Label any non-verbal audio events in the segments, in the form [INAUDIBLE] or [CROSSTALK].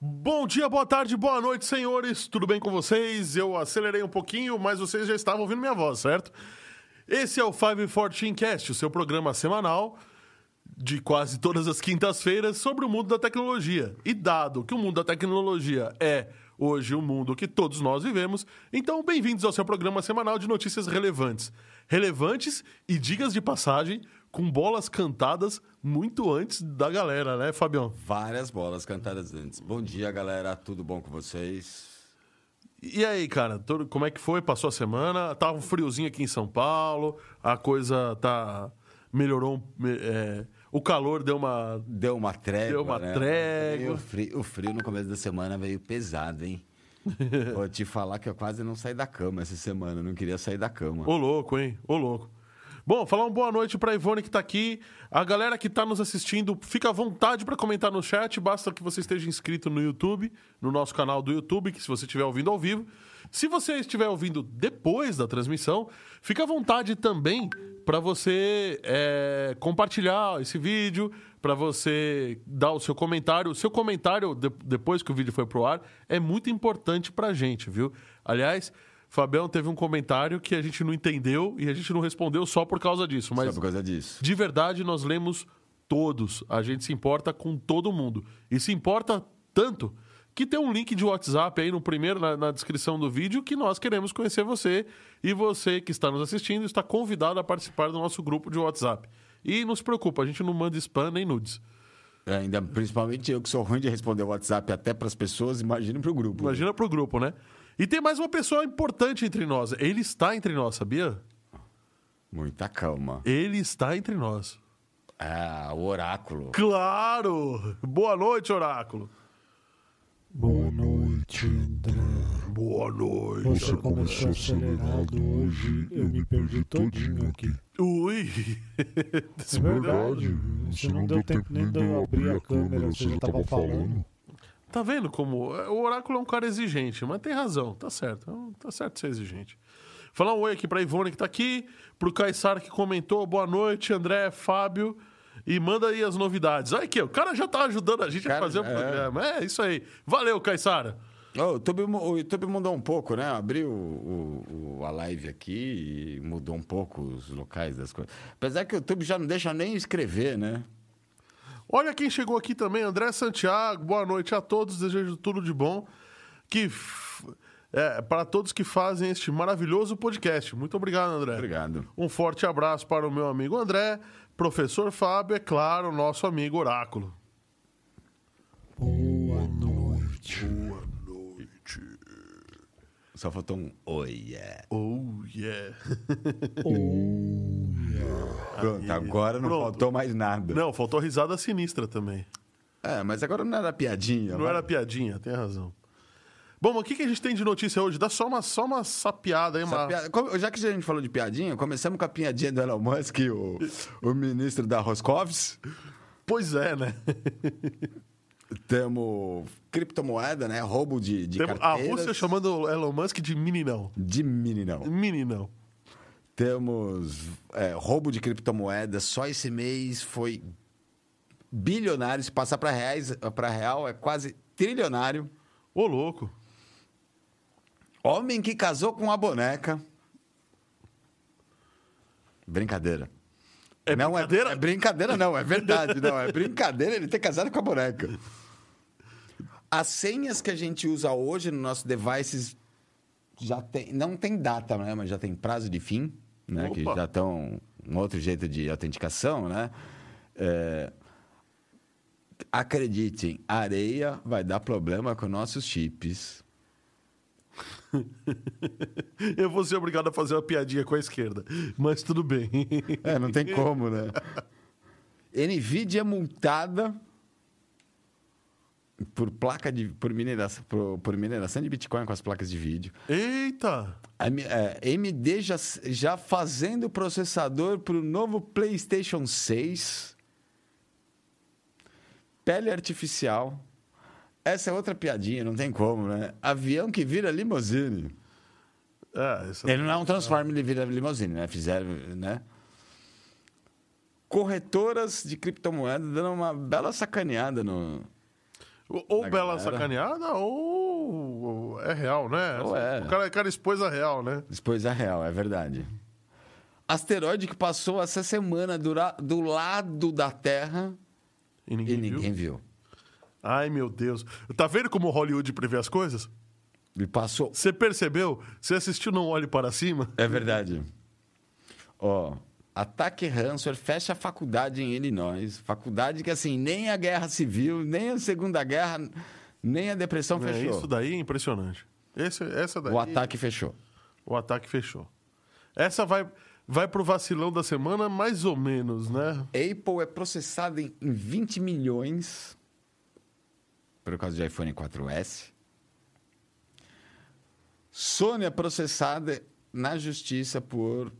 Bom dia, boa tarde, boa noite, senhores. Tudo bem com vocês? Eu acelerei um pouquinho, mas vocês já estavam ouvindo minha voz, certo? Esse é o 514 Cast, o seu programa semanal de quase todas as quintas-feiras sobre o mundo da tecnologia. E dado que o mundo da tecnologia é hoje o mundo que todos nós vivemos, então bem-vindos ao seu programa semanal de notícias relevantes. Relevantes e digas de passagem com bolas cantadas muito antes da galera, né, Fabião? Várias bolas cantadas antes. Bom dia, galera. Tudo bom com vocês? E aí, cara, todo- como é que foi? Passou a semana? Tava um friozinho aqui em São Paulo, a coisa tá. melhorou. me- é, o calor deu uma. Deu uma trégua. Deu uma né? trégua. O frio, o frio no começo da semana veio pesado, hein? [LAUGHS] Vou te falar que eu quase não saí da cama essa semana. Não queria sair da cama. Ô louco, hein? Ô louco. Bom, falar uma boa noite pra Ivone que tá aqui. A galera que tá nos assistindo, fica à vontade pra comentar no chat. Basta que você esteja inscrito no YouTube, no nosso canal do YouTube, que se você estiver ouvindo ao vivo. Se você estiver ouvindo depois da transmissão, fica à vontade também pra você é, compartilhar esse vídeo, pra você dar o seu comentário. O seu comentário, de- depois que o vídeo foi pro ar, é muito importante pra gente, viu? Aliás, Fabião teve um comentário que a gente não entendeu e a gente não respondeu só por causa disso. Só Mas por causa disso. de verdade nós lemos todos. A gente se importa com todo mundo. E se importa tanto que tem um link de WhatsApp aí no primeiro, na, na descrição do vídeo, que nós queremos conhecer você. E você que está nos assistindo está convidado a participar do nosso grupo de WhatsApp. E não se preocupa, a gente não manda spam nem nudes. É, Ainda, principalmente eu que sou ruim de responder o WhatsApp até pras pessoas, imagine pro grupo. Imagina pro grupo, né? E tem mais uma pessoa importante entre nós. Ele está entre nós, sabia? Muita calma. Ele está entre nós. Ah, o oráculo. Claro! Boa noite, Oráculo. Boa noite, André. Boa noite. Você começou acelerado hoje, eu me perdi todinho aqui. Ui! [LAUGHS] É verdade, você não deu tempo nem de eu abrir a câmera, você já tava falando. Tá vendo como o Oráculo é um cara exigente, mas tem razão, tá certo. Tá certo ser exigente. Falar um oi aqui pra Ivone que tá aqui, pro Caissara que comentou, boa noite, André, Fábio. E manda aí as novidades. Aí que o cara já tá ajudando a gente a Cara, fazer o é. programa. É isso aí. Valeu, Caissara. Ô, o, YouTube, o YouTube mudou um pouco, né? Abriu o, o- a live aqui e mudou um pouco os locais das coisas. Apesar que o YouTube já não deixa nem escrever, né? Olha quem chegou aqui também, André Santiago. Boa noite a todos, desejo tudo de bom. Que é, para todos que fazem este maravilhoso podcast. Muito obrigado, André. Obrigado. Um forte abraço para o meu amigo André, professor Fábio, é claro, nosso amigo Oráculo. Boa noite. Boa noite. Só faltou um oi, yeah. Oh, yeah. [LAUGHS] Oh, yeah. Pronto, agora não Pronto. faltou mais nada. Não, faltou risada sinistra também. É, mas agora não era piadinha. Não vai. era piadinha, tem razão. Bom, o que, que a gente tem de notícia hoje? Dá só uma, só uma sapiada aí, uma... Já que a gente falou de piadinha, começamos com a piadinha do Elon Musk, o, o ministro da Roscovs. Pois é, né? Temos criptomoeda, né? Roubo de, de Temos a carteiras. Rússia chamando o Elon Musk de meninão. De meninão. Meninão. Temos é, roubo de criptomoedas. Só esse mês foi bilionário. Se passar para real, é quase trilionário. Ô, louco. Homem que casou com uma boneca. Brincadeira. É não brincadeira? É, é brincadeira, não. É verdade, não. É brincadeira ele ter casado com a boneca. As senhas que a gente usa hoje no nosso devices já tem, não tem data, né? Mas já tem prazo de fim, né? Que já estão um outro jeito de autenticação, né? É, acreditem, areia vai dar problema com nossos chips. [LAUGHS] Eu vou ser obrigado a fazer uma piadinha com a esquerda. Mas tudo bem. É, não tem como, né? [LAUGHS] Nvidia é multada por placa de por mineração, por, por mineração de Bitcoin com as placas de vídeo. Eita! A M- é, AMD já, já fazendo processador para o novo PlayStation 6. Pele artificial. Essa é outra piadinha, não tem como, né? Avião que vira limousine. É, essa... Ele não é um Transformer, ele vira limousine, né? Fizeram, né? corretoras de criptomoedas dando uma bela sacaneada no. Ou, bela galera. sacaneada, ou, é real, né? Ou é. O cara, o cara expôs a real, né? Depois a real, é verdade. Asteroide que passou essa semana dura- do lado da Terra E e ninguém, ninguém viu. viu. Ai, meu Deus. Tá vendo como Hollywood prevê as coisas? E passou. Você percebeu? Você assistiu Não Olhe Para Cima? É verdade. Ó, ataque ransomware fecha a faculdade em Illinois. Faculdade que, assim, nem a guerra civil, nem a Segunda Guerra, nem a depressão É, fechou. isso daí é impressionante. Esse, essa daí, O ataque fechou. o ataque fechou. Essa vai, vai pro vacilão da semana, mais ou menos, né? Apple é processada em, em 20 milhões por causa do iPhone 4S. Sony é processada na justiça por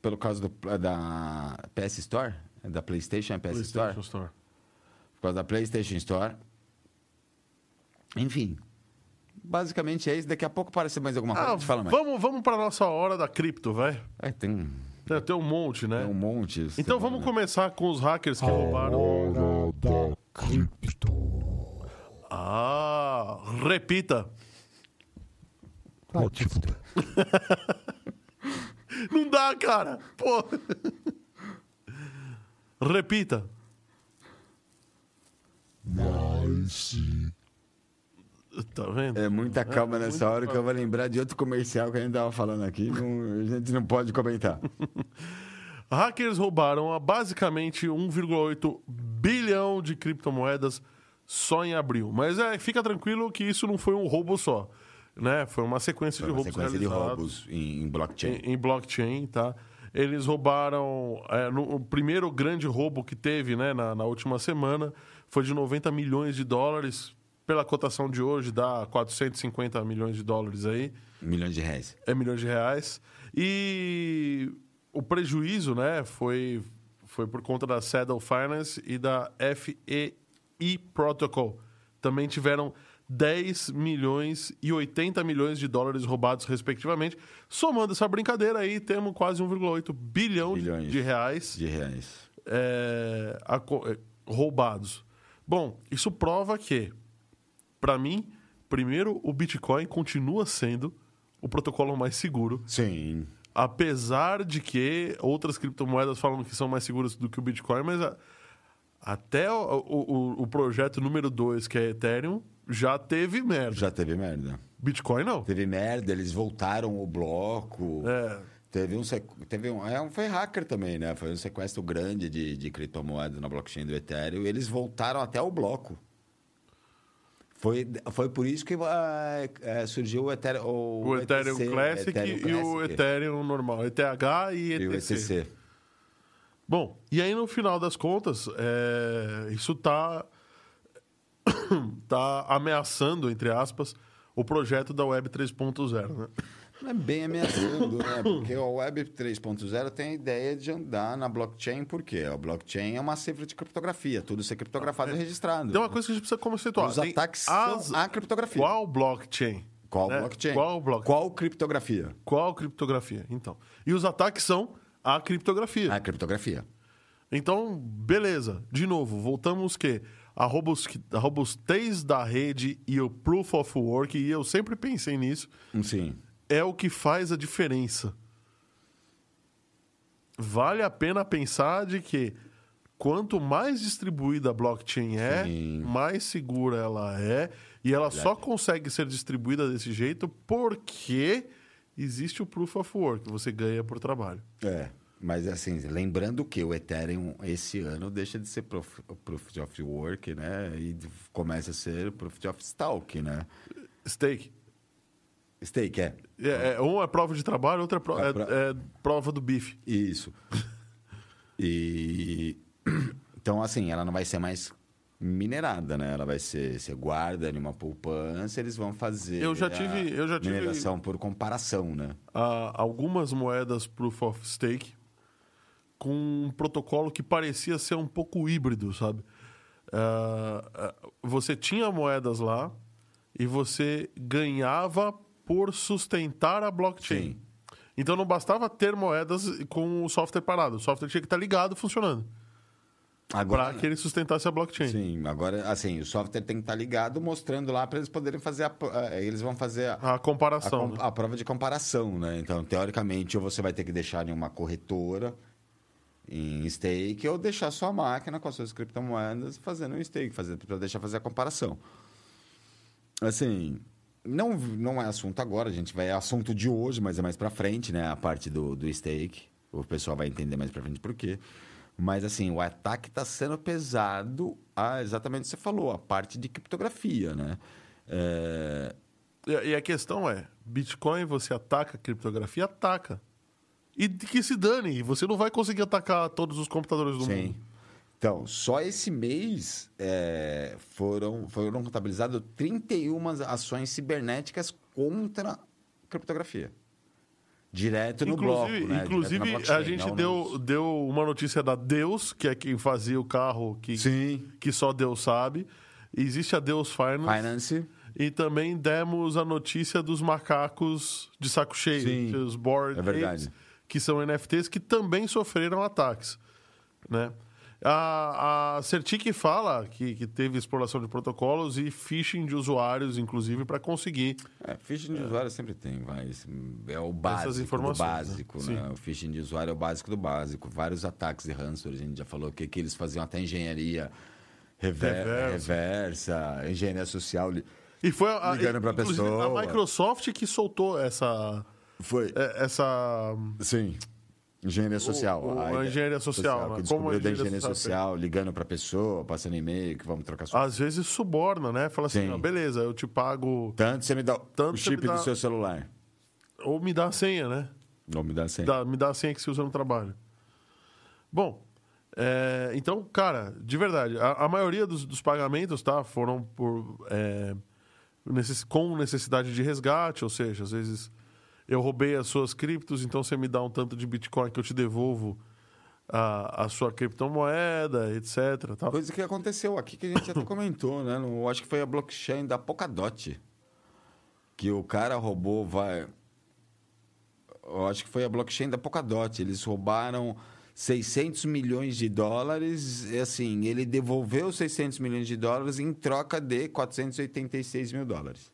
pelo caso do, da PS Store, da PlayStation, é PS Store, PlayStation Store. por causa da PlayStation Store. Enfim, basicamente é isso. Daqui a pouco aparece mais alguma coisa. Ah, fala mais. vamos, vamos pra nossa hora da cripto, vai. É, tem, Tem, tem um monte, né? tem um monte. Então vamos começar com os hackers que roubaram. Hora da cripto. Ah, repita. Vai te fuder. [LAUGHS] Não dá, cara. Pô. Repita. Nice. Tá vendo? É muita calma nessa muita hora que eu vou lembrar de outro comercial que a gente tava falando aqui. não- a gente não pode comentar. [LAUGHS] Hackers roubaram basicamente 1,8 bilhão de criptomoedas só em abril. Mas é, fica tranquilo que isso não foi um roubo só. Né? Foi uma sequência Foi de uma roubos sequência de roubos em, em blockchain. em, em blockchain, tá? Eles roubaram. é, no, o primeiro grande roubo que teve né, na, na última semana foi de 90 milhões de dólares. Pela cotação de hoje, dá 450 milhões de dólares aí. Milhões de reais. É milhões de reais. E o prejuízo, né, foi, foi por conta da Saddle Finance e da FEI Protocol. Também tiveram 10 milhões e 80 milhões de dólares roubados, respectivamente. Somando essa brincadeira aí, temos quase 1,8 bilhão de, Bilhões. de reais De reais. é, aco- é, roubados. Bom, isso prova que, para mim, primeiro, o Bitcoin continua sendo o protocolo mais seguro, Sim. apesar de que outras criptomoedas falam que são mais seguras do que o Bitcoin, mas a- até o, o- o projeto número 2, que é Ethereum, já teve merda. Já teve merda. Bitcoin não. Teve merda, eles voltaram o bloco. É, Teve um, sequ- teve um, é um. Foi hacker também, né? Foi um sequestro grande de, de criptomoedas na blockchain do Ethereum. E eles voltaram até o bloco. Foi, foi por isso que é, surgiu o Ethereum, o, o Ethereum ETC, Classic Ethereum e o Classic. Ethereum normal. ETH e E o ETC. Bom, e aí no final das contas, é, isso tá, [COUGHS] tá ameaçando, entre aspas, o projeto da Web 3.0, né? Não é bem ameaçando, né? Porque o Web 3.0 tem a ideia de andar na blockchain, por quê? A blockchain é uma cifra de criptografia, tudo ser criptografado e registrado. Tem uma coisa que a gente precisa conceituar. Os Tem ataques as- são a criptografia. Qual blockchain? Qual né? blockchain? Qual blockchain? Qual criptografia? Qual criptografia? Então. E os ataques são a criptografia. A criptografia. Então, beleza. De novo, voltamos que a, robus, a robustez da rede e o proof of work, e eu sempre pensei nisso, Sim. é o que faz a diferença. Vale a pena pensar de que quanto mais distribuída a blockchain é, Sim. mais segura ela é, e ela só consegue ser distribuída desse jeito porque existe o proof of work, você ganha por trabalho. É. Mas assim, lembrando que o Ethereum esse ano deixa de ser proof, proof of work, né? E começa a ser proof of stake, né? Stake. Stake, é. É, é, um é prova de trabalho, outro é, pro- É é- pro- é prova do bife. Isso. [LAUGHS] E então assim, ela não vai ser mais minerada, né? Ela vai ser, você guarda em uma poupança, eles vão fazer Eu já tive- eu já tive- mineração por comparação, né? algumas moedas proof of stake com um protocolo que parecia ser um pouco híbrido, sabe? Ah, ah, você tinha moedas lá e você ganhava por sustentar a blockchain. Sim. Então não bastava ter moedas com o software parado, o software tinha que estar ligado funcionando. Agora- para que ele sustentasse a blockchain. Sim, agora, assim, o software tem que estar ligado, mostrando lá para eles poderem fazer. A, a- eles vão fazer a, A a, comparação. com- né? a prova de comparação, né? Então, teoricamente, ou você vai ter que deixar em uma corretora em stake, ou deixar sua máquina com as suas criptomoedas fazendo um stake, para deixar fazer a comparação. Assim, não, não é assunto agora, a gente vai é assunto de hoje, mas é mais para frente, né? A parte do, do stake. O pessoal vai entender mais para frente por quê. Mas, assim, o ataque está sendo pesado a exatamente o que você falou, a parte de criptografia, né? É, E, a questão é: Bitcoin você ataca a criptografia? Ataca. E que se dane, você não vai conseguir atacar todos os computadores do Sim. mundo. Então, só esse mês é, foram, foram contabilizadas 31 ações cibernéticas contra criptografia. Direto no bloco, Inclusive, né? Direto na inclusive blockchain, a gente não deu, deu uma notícia da Deus, que é quem fazia o carro que, Sim. que só Deus sabe. Existe a Deus Finance. Finance. E também demos a notícia dos macacos de saco cheio, Sim, os board é apes, que são NFTs que também sofreram ataques, né? A, a Certic fala que, que teve exploração de protocolos e phishing de usuários, inclusive, para conseguir. É, phishing de usuário sempre tem, vai. Esse É o básico do né? básico, Sim. né? O phishing de usuário é o básico do básico. Vários ataques de ransomware, a gente já falou que, que eles faziam até engenharia rever- Reversa. reversa, engenharia social. E foi a, Ligando pessoa. a Microsoft que soltou essa. Foi. é, essa Sim. Engenharia social. o- a ideia- engenharia social, né? Que Como a descobriu da engenharia social social, ligando pra pessoa, passando e-mail, que vamos trocar sua... às vezes suborna, né? Fala assim, Sim. ó, beleza, eu te pago. Tanto você me dá Tanto o chip dá- do seu celular. Ou me dá a senha, né? Não me dá sem. Dá- me dá a senha que se usa no trabalho. Bom, é, então, cara, de verdade, a, a maioria dos, dos pagamentos tá, foram por, é, necess- com necessidade de resgate, ou seja, às vezes eu roubei as suas criptos, então você me dá um tanto de Bitcoin que eu te devolvo a, a sua criptomoeda, etc. Tal. Coisa que aconteceu aqui que a gente até [LAUGHS] comentou, né? No- Eu acho que foi a blockchain da Polkadot. Que o cara roubou, vai. Eu acho que foi a blockchain da Polkadot. Eles roubaram 600 milhões de dólares. E assim, ele devolveu 600 milhões de dólares em troca de 486 mil dólares.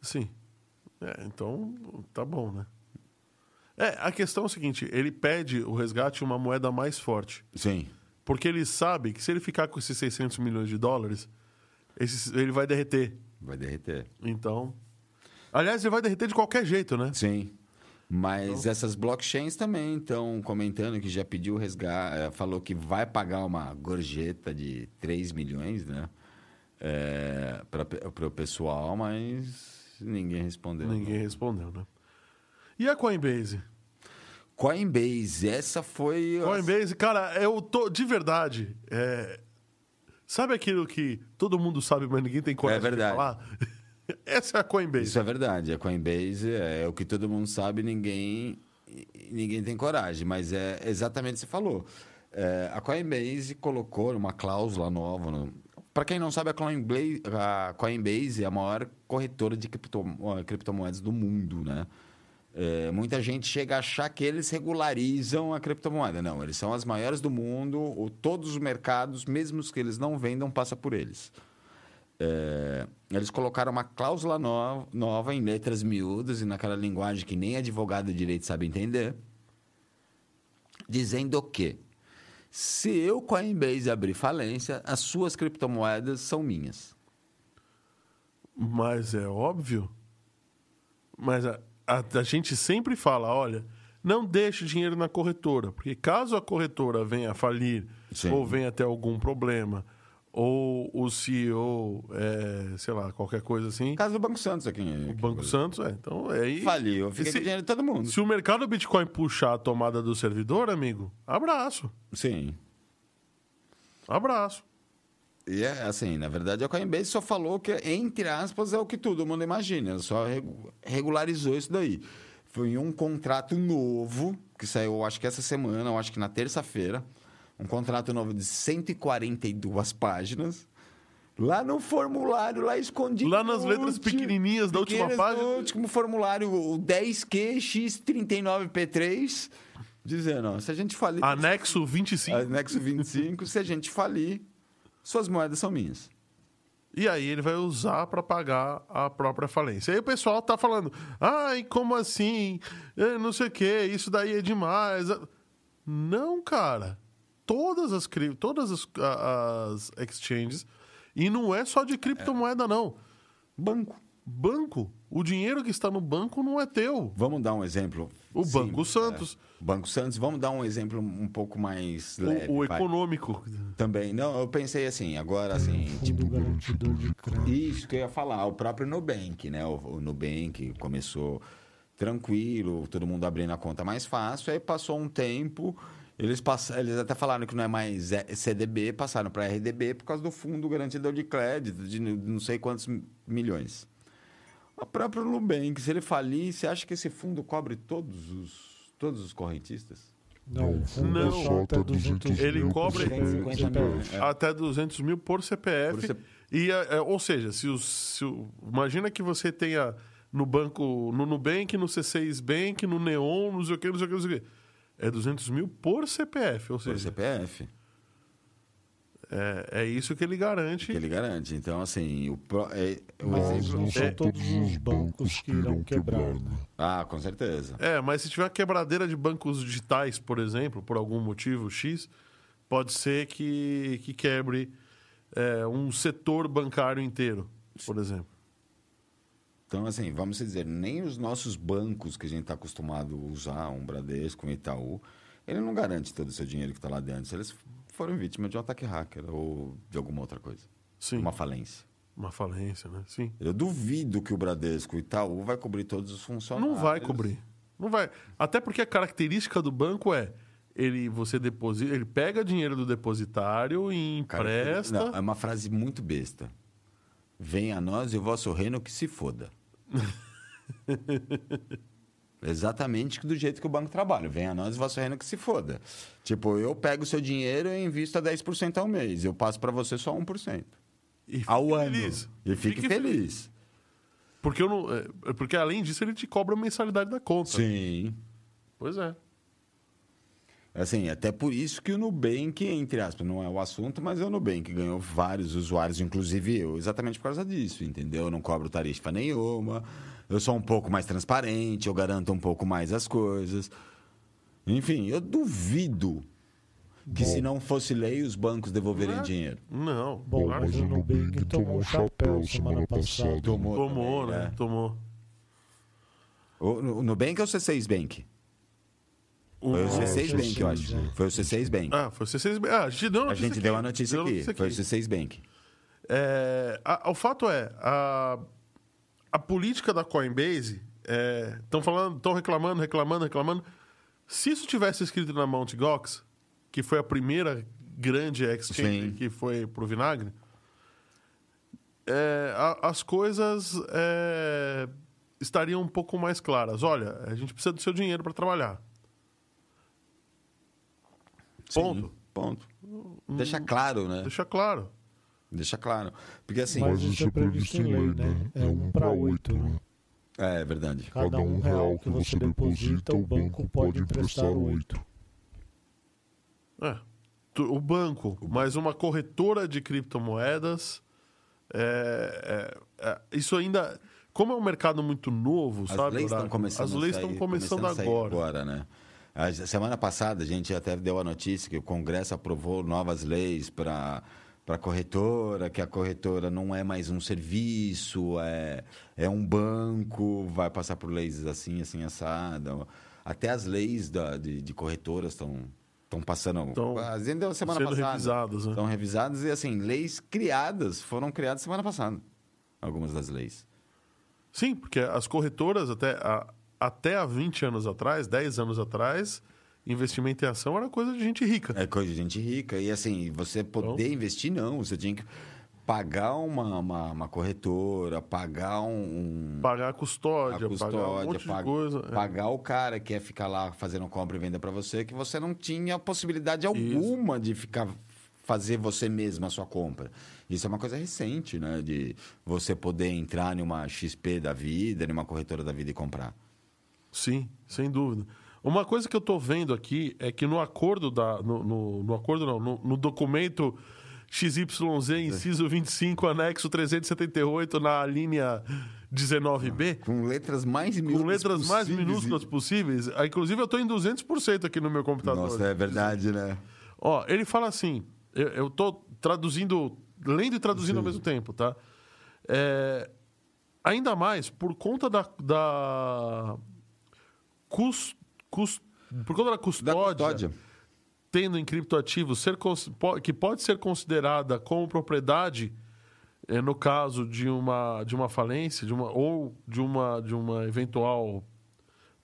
Sim. É, então, tá bom, né? É, a questão é o seguinte, ele pede o resgate uma moeda mais forte. Sim. Porque ele sabe que se ele ficar com esses 600 milhões de dólares, ele vai derreter. Vai derreter. Então. Aliás, ele vai derreter de qualquer jeito, né? Sim. Mas essas blockchains também estão comentando que já pediu resgate, falou que vai pagar uma gorjeta de 3 milhões, né? para o pessoal, mas ninguém respondeu. Ninguém respondeu, né? E a Coinbase? Coinbase, essa foi. Coinbase, cara, eu tô. De verdade. é, Sabe aquilo que todo mundo sabe, mas ninguém tem coragem É verdade. de falar? [LAUGHS] Essa é a Coinbase. Isso é verdade. A Coinbase é o que todo mundo sabe, ninguém, ninguém tem coragem. Mas é exatamente o que você falou. É, a Coinbase colocou uma cláusula nova. Para quem não sabe, a Coinbase, a Coinbase é a maior corretora de cripto- criptomoedas do mundo, né? É, muita gente chega a achar que eles regularizam a criptomoeda. Não, eles são as maiores do mundo. O, todos os mercados, mesmo os que eles não vendam, passa por eles. É, eles colocaram uma cláusula nova, nova em letras miúdas e naquela linguagem que nem advogado de direito sabe entender, dizendo que se eu, Coinbase, abrir falência, as suas criptomoedas são minhas. Mas é óbvio. Mas a, a, a gente sempre fala: olha, não deixe dinheiro na corretora, porque caso a corretora venha a falir Sim. ou venha ter algum problema, ou o CEO, é, sei lá, qualquer coisa assim, Caso do Banco Santos aqui. o Banco Santos, é. Então, é aí. Faliu, fica se- dinheiro de todo mundo. Se o mercado Bitcoin puxar a tomada do servidor, amigo, abraço. Sim. Abraço. E é assim, na verdade, a Coinbase só falou que, entre aspas, é o que todo mundo imagina. Só regu- regularizou isso daí. Foi um contrato novo, que saiu, acho que essa semana, acho que na terça-feira. Um contrato novo de 142 páginas. Lá no formulário, lá escondido. Lá nas letras pequenininhas da última página. No último formulário, o 10Q X39P3. dizendo, ó, se a gente falir... Anexo 25. Anexo 25, se a gente falir, suas moedas são minhas. E aí ele vai usar para pagar a própria falência. Aí o pessoal tá falando, ai, como assim? É, não sei o que, isso daí é demais. Não, cara. Todas as, cri- todas as, as exchanges, e não é só de criptomoeda, não. Banco. Banco, o dinheiro que está no banco não é teu. Vamos dar um exemplo. O Sim, Banco Santos, é. Banco Santos, vamos dar um exemplo um pouco mais leve. o, o econômico. Também. Não, eu pensei assim, agora assim, Fundo garantidor de crédito. Isso que eu ia falar, o próprio Nubank, né? O, o Nubank começou tranquilo, todo mundo abrindo a conta mais fácil, aí passou um tempo, eles, pass... eles até falaram que não é mais é- CDB, passaram para RDB por causa do fundo garantidor de crédito, de não sei quantos milhões. O próprio Nubank, se ele falir, você acha que esse fundo cobre todos os, todos os correntistas? Não, o fundo Não. é só até 200 Ele mil cobra- por CPF. 250 mil. É. Até 200 mil por CPF. Por C- E, é, é, ou seja, se o, se o- imagina que você tenha no banco, no Nubank, no C6 Bank, no Neon, não sei o que, não sei o que, não sei o que. É 200 mil por CPF. Ou Por seja, CPF. é, é isso que ele garante. que ele garante. Então, assim, o, pro- é, o Mas exemplo... não são É. todos os bancos que irão quebrar. né? Ah, com certeza. É, mas se tiver uma quebradeira de bancos digitais, por exemplo, por algum motivo X, pode ser que, que quebre é, um setor bancário inteiro, por exemplo. Então, assim, vamos dizer, nem os nossos bancos que a gente está acostumado a usar, um Bradesco, um Itaú, ele não garante todo o seu dinheiro que está lá dentro. Eles forem vítimas de um ataque hacker ou de alguma outra coisa. Sim, Uma uma, falência. falência, né? Sim. Eu duvido que o Bradesco e o Itaú vai cobrir todos os funcionários. Não vai cobrir. Não vai. Até porque a característica do banco é ele você deposita, ele pega dinheiro do depositário e Cara, empresta. Não, é uma frase muito besta. Venha a nós e o vosso reino que se foda. [LAUGHS] Exatamente do jeito que o banco trabalha. Venha a nós e o vosso reino que se foda. Tipo, eu pego o seu dinheiro e invisto a 10% ao mês. Eu passo para você só 1%. e Ao ano. feliz. E fique, feliz. Porque, eu não, é, porque além disso ele te cobra a mensalidade da conta. Sim. Pois é. Assim, até por isso que o Nubank, entre aspas, não é o assunto, mas é o Nubank ganhou vários usuários, inclusive eu, exatamente por causa disso, entendeu? Eu não cobro tarifa nenhuma, eu sou um pouco mais transparente, eu garanto um pouco mais as coisas. Enfim, eu duvido que se não fosse lei, os bancos devolverem Não é? dinheiro. Não. Bom, claro mas o Nubank tomou chapéu semana passada. Tomou, Tomou, também, né? é. Tomou. O, o Nubank ou o C6 Bank? O- Foi o Ah, C6 o Bank, eu C6, acho. é. Foi o C6 Bank. Ah, foi o C6 Bank. Ah, a gente deu a gente aqui. deu a notícia aqui. notícia Foi o aqui. C6 Bank. É, a- o fato é, a, a política da Coinbase, estão falando, estão reclamando, reclamando, reclamando. Se isso tivesse escrito na Mt. Gox, que foi a primeira grande exchange Sim. que foi pro vinagre, é, a- as coisas é, estariam um pouco mais claras. Olha, a gente precisa do seu dinheiro para trabalhar. Ponto. Sim, ponto. Deixa claro, né? Deixa claro. Deixa claro. Porque assim. Mas isso é previsto em lei, né? É um para oito, né? É, é verdade. Cada um real que você deposita, o banco pode emprestar oito. É. O banco, mais uma corretora de criptomoedas. é, é, é, isso ainda. Como é um mercado muito novo, As sabe? leis começando As leis a sair, estão começando a sair agora. agora, né? A semana passada a gente até deu a notícia que o Congresso aprovou novas leis para para corretora, que a corretora não é mais um serviço, é, é um banco, vai passar por leis assim, assim, assada. Até as leis da, de, de corretoras estão estão passando. Tão a gente deu semana sendo passada. revisadas, né? Estão revisadas e assim, leis criadas, foram criadas semana passada. Algumas das leis. Sim, porque as corretoras, até, a- até há 20 anos atrás, 10 anos atrás, investimento em ação era coisa de gente rica. É coisa de gente rica. E assim, você poder Então- investir, não. Você tinha que pagar uma, uma, uma corretora, pagar um. um- Pagar a custódia, a custódia, pagar um monte pag- de coisa. é. pagar o cara que ia ficar lá fazendo compra e venda para você, que você não tinha possibilidade alguma de ficar fazer você mesmo a sua compra. Isso é uma coisa recente, né? De você poder entrar numa XP da vida, numa corretora da vida e comprar. Sim, sem dúvida. Uma coisa que eu tô vendo aqui é que no acordo da. No, no, no acordo não, no, no documento XYZ, inciso 25, anexo 378, na linha 19B. Com letras mais minúsculas. Com letras mais minúsculas possíveis. Ah, Inclusive, eu tô em 200% aqui no meu computador. Nossa, é verdade, né? Ó, ele fala assim, eu, tô traduzindo, lendo e traduzindo ao mesmo tempo, tá? É, ainda mais por conta da, da cus, cus- por conta da Da custódia, custódia. tendo em criptoativos ser, que pode ser considerada como propriedade é, no caso de uma, de uma falência de uma, ou de uma, de uma eventual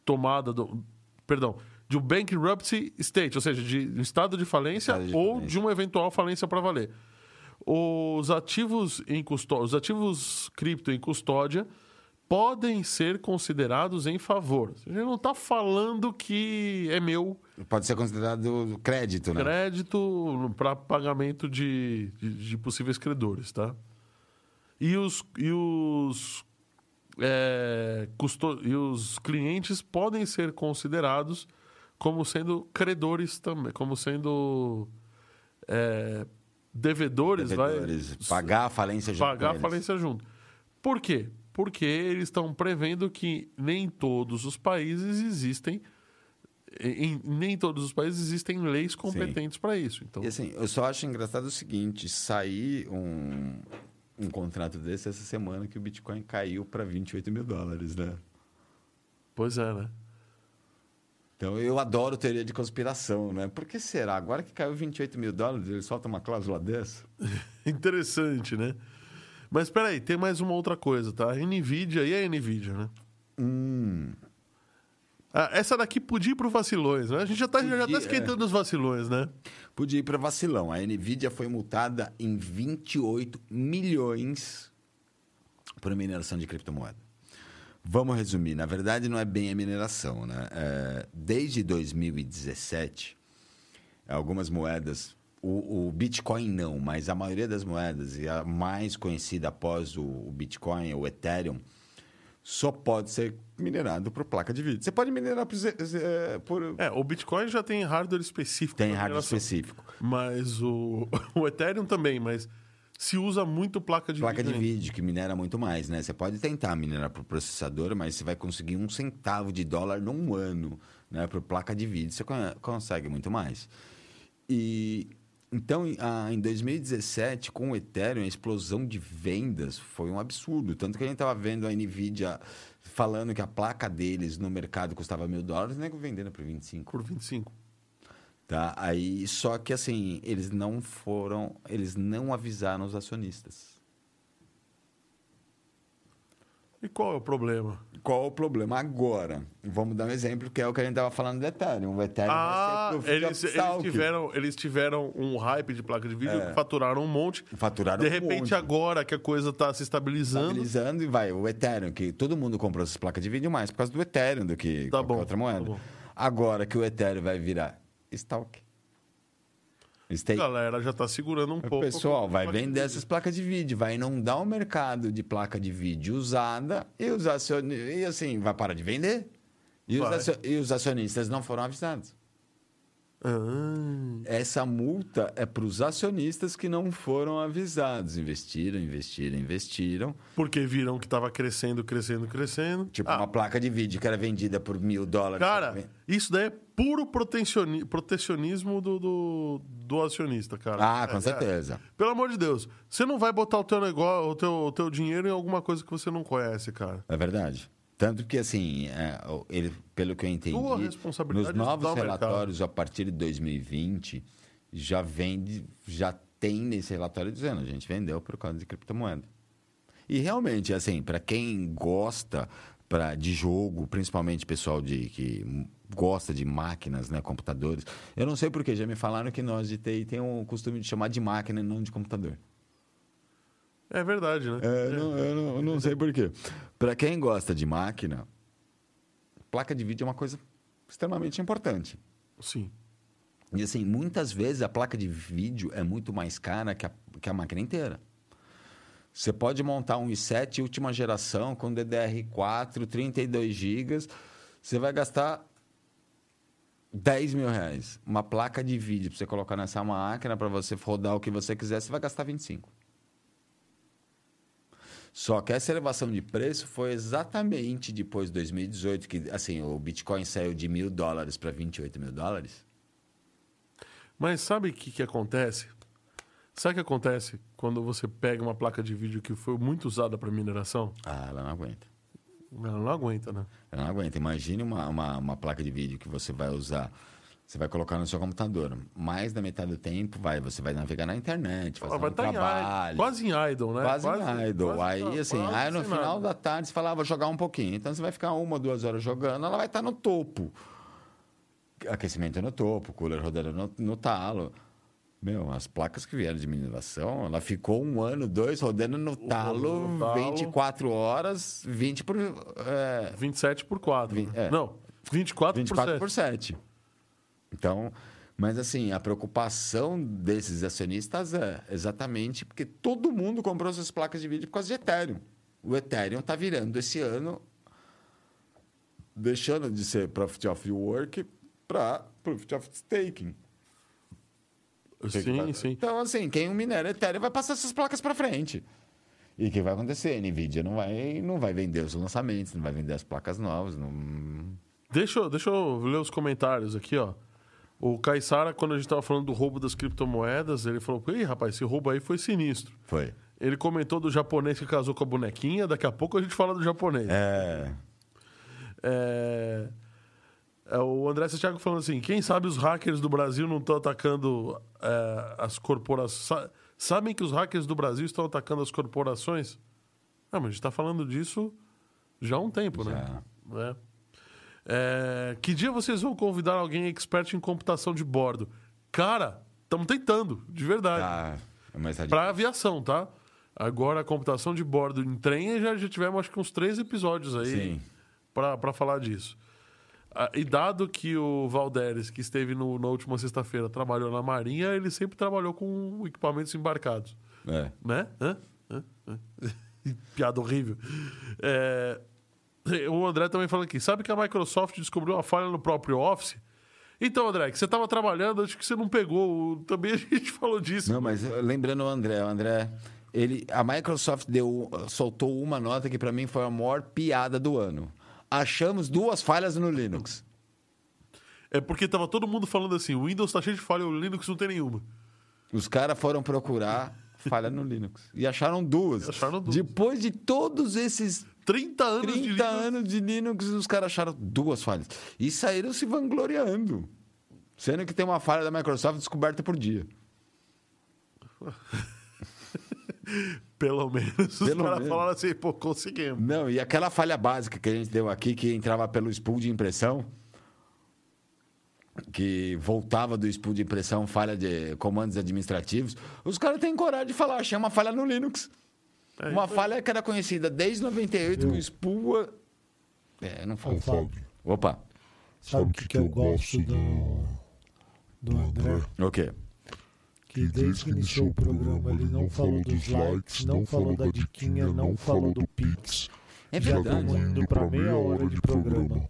tomada do. Perdão, de um bankruptcy state, ou seja, de um estado de falência Estado de ou falência. de uma eventual falência para valer. Os ativos em custódia, os ativos cripto em custódia podem ser considerados em favor. A gente não está falando que é meu Pode ser considerado crédito, né? crédito para pagamento de, de, de possíveis credores, tá? E os, e os, é, custo- e os clientes podem ser considerados como sendo credores também, como sendo é, devedores, Devedores. vai Pagar a falência junto pagar a falência junto. Por quê? Porque eles estão prevendo que nem todos os países existem em, nem em todos os países existem leis competentes para isso. Então, E assim, eu só acho engraçado o seguinte: sair um, um contrato desse essa semana que o Bitcoin caiu para 28 mil dólares, né? pois é, né? Então eu adoro teoria de conspiração, né? Por que será? Agora que caiu 28 mil dólares, ele solta uma cláusula dessa? [LAUGHS] Interessante, né? Mas espera aí, tem mais uma outra coisa, tá? A Nvidia e a Nvidia, né? Hum. Ah, essa daqui podia ir pro vacilões, né? A gente já tá, já tá Podia, esquentando os vacilões, né? Podia ir para vacilão. A Nvidia foi multada em 28 milhões por mineração de criptomoeda. Vamos resumir. Na verdade, não é bem a mineração. Né? É, desde 2017, algumas moedas, o, o Bitcoin não, mas a maioria das moedas, e a mais conhecida após o, o Bitcoin, o Ethereum, só pode ser minerado por placa de vídeo. Você pode minerar por, é, por É, o Bitcoin já tem hardware específico. tem hardware mineração. específico. Mas o, [LAUGHS] o Ethereum também, mas se usa muito placa de placa de vídeo. ainda. vídeo que minera muito mais, né? Você pode tentar minerar por processador, mas você vai conseguir um centavo de dólar num ano, né? Por placa de vídeo você con- consegue muito mais. E então, em- ah, em 2017, com o Ethereum, a explosão de vendas foi um absurdo. Tanto que a gente estava vendo a Nvidia falando que a placa deles no mercado custava mil dólares, nego vendendo por 25. Por 25. Tá? Aí, só que assim, eles não foram, eles não avisaram os acionistas. E qual é o problema? Qual o problema? Agora, vamos dar um exemplo, que é o que a gente estava falando do Ethereum. O Ethereum Ah, vai ser eles, eles tiveram, eles tiveram um hype de placa de vídeo, faturaram um monte. Faturaram de um repente, monte. agora que a coisa está se estabilizando. Estabilizando e vai. O Ethereum, que todo mundo comprou essas placas de vídeo mais por causa do Ethereum do que Tá qualquer bom, outra tá moeda. bom. Agora que o Ethereum vai virar stalk. Stake. A galera já está segurando um pouco. pessoal vai vender essas placas de vídeo, vai inundar o mercado de placa de vídeo usada e os acionistas, e assim, vai parar de vender. E os, Vai. acio- e os acionistas não foram avisados. Ah, Essa multa é para os acionistas que não foram avisados. Investiram, investiram, investiram. porque viram que estava crescendo, crescendo, crescendo. Tipo, Ah, uma placa de vídeo que era vendida por mil dólares. Cara, isso daí é puro protecioni- protecionismo do, do, do acionista, cara. Ah, com É, certeza. é. Pelo amor de Deus, você não vai botar o teu negócio, o teu, o teu dinheiro em alguma coisa que você não conhece, cara. É verdade. Tanto que, assim, é, ele, pelo que eu entendi, nos é novos relatórios a partir de 2020, já vende, já tem nesse relatório dizendo, a gente vendeu por causa de criptomoeda. E realmente, assim, para quem gosta pra, de jogo, principalmente pessoal de, que gosta de máquinas, né, computadores, eu não sei porquê, já me falaram que nós de TI tem o costume de chamar de máquina e não de computador. É verdade, né? É, não- eu, não, eu não sei porquê. Para quem gosta de máquina, placa de vídeo é uma coisa extremamente importante. Sim. E assim, muitas vezes a placa de vídeo é muito mais cara que a, que a máquina inteira. Você pode montar um i7 última geração com DDR4, 32 GB, você vai gastar 10 mil reais. Uma placa de vídeo pra você colocar nessa máquina, para você rodar o que você quiser, você vai gastar 25. Só que essa elevação de preço foi exatamente depois de 2018, que assim, o Bitcoin saiu de mil dólares para 28 mil dólares. Mas sabe o que, que acontece? Sabe o que acontece quando você pega uma placa de vídeo que foi muito usada para mineração? Ah, ela não aguenta. Ela não aguenta, né? Ela não aguenta. Imagine uma, uma, uma placa de vídeo que você vai usar, você vai colocar no seu computador. Mais da metade do tempo vai, você vai navegar na internet, fazer vai um em trabalho. idle, quase em idle, né? Quase, idle. quase aí, tá- assim, quase aí no final nada. da tarde você falava, vou jogar um pouquinho. Então você vai ficar uma, duas horas jogando, ela vai estar no topo. Aquecimento no topo, cooler rodando no, no talo. Meu, as placas que vieram de mineração, ela ficou um ano, dois, rodando no talo, no talo. 24 horas, 20 por. É, 27 por 4. Vin- é. Não, 24, 24 por por 7. 7. Então, mas assim, a preocupação desses acionistas é exatamente porque todo mundo comprou suas placas de vídeo por causa de Ethereum. O Ethereum está virando esse ano, deixando de ser Profit of Work para Profit of Staking. Sim, sim. Então, assim, quem minera Ethereum vai passar essas placas para frente. E o que vai acontecer? A NVIDIA não vai, não vai vender os lançamentos, não vai vender as placas novas. Não... Deixa, deixa eu ler os comentários aqui, ó. O Caissara, quando a gente tava falando do roubo das criptomoedas, ele falou: Ih, rapaz, esse roubo aí foi sinistro. Foi. Ele comentou do japonês que casou com a bonequinha, daqui a pouco a gente fala do japonês. É. É, é, o André Santiago falando assim: quem sabe os hackers do Brasil não estão atacando é, as corporações. Sa- sabem que os hackers do Brasil estão atacando as corporações? Ah, mas a gente está falando disso já há um tempo, né? É. É, que dia vocês vão convidar alguém expert em computação de bordo? Cara, estamos tentando, de verdade. Tá. Mas tá Para aviação, tá? Agora, a computação de bordo em trem, já, já tivemos acho que uns três episódios aí para falar disso. Ah, e dado que o Valderes, que esteve no- na última sexta-feira, trabalhou na Marinha, ele sempre trabalhou com equipamentos embarcados. É. Né? Hã? Hã? Hã? [LAUGHS] Piada horrível. É, O André também falando aqui. Sabe que a Microsoft descobriu uma falha no próprio Office? Então, André, que você estava trabalhando, acho que você não pegou. Também a gente [LAUGHS] falou disso. Não, mas eh, lembrando o André, o André, ele, a Microsoft deu, soltou uma nota que para mim foi a maior piada do ano. Achamos duas falhas no Linux. É porque tava todo mundo falando assim: o Windows tá cheio de falha, o Linux não tem nenhuma. Os caras foram procurar falha no Linux e acharam duas. Acharam duas. Depois de todos esses 30 anos de 30 Linux. anos de Linux, os caras acharam duas falhas. E saíram se vangloriando. Sendo que tem uma falha da Microsoft descoberta por dia. [LAUGHS] Pelo menos. os Pelo caras menos. falaram assim: pô, conseguimos. Não, e aquela falha básica que a gente deu aqui, que entrava pelo spool de impressão, que voltava do spool de impressão, falha de comandos administrativos, os caras têm coragem de falar, achei uma falha no Linux. É, uma falha que era conhecida desde 98 com spool... É, não. Fábio, Opa, sabe o que, que eu gosto do, do André? o quê? Que desde que iniciou o programa ele não falou dos likes, não falou da diquinha, não falou do Pix. É Já verdade. estamos indo para meia hora de programa.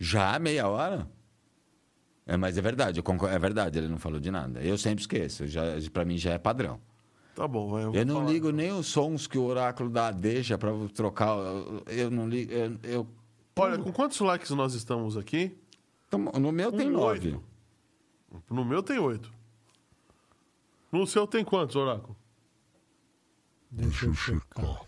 Já meia hora? É, mas é verdade, eu é verdade, ele não falou de nada. Eu sempre esqueço, já, pra mim já é padrão. Tá bom, vai. Eu vou não falar. ligo nem os sons que o oráculo dá deixa pra trocar. eu- Eu não ligo. Eu, eu- Olha, com quantos likes nós estamos aqui? Então, no meu tem Um nove. oito. No meu tem oito. No seu tem quantos, Oráculo? Deixa eu checar.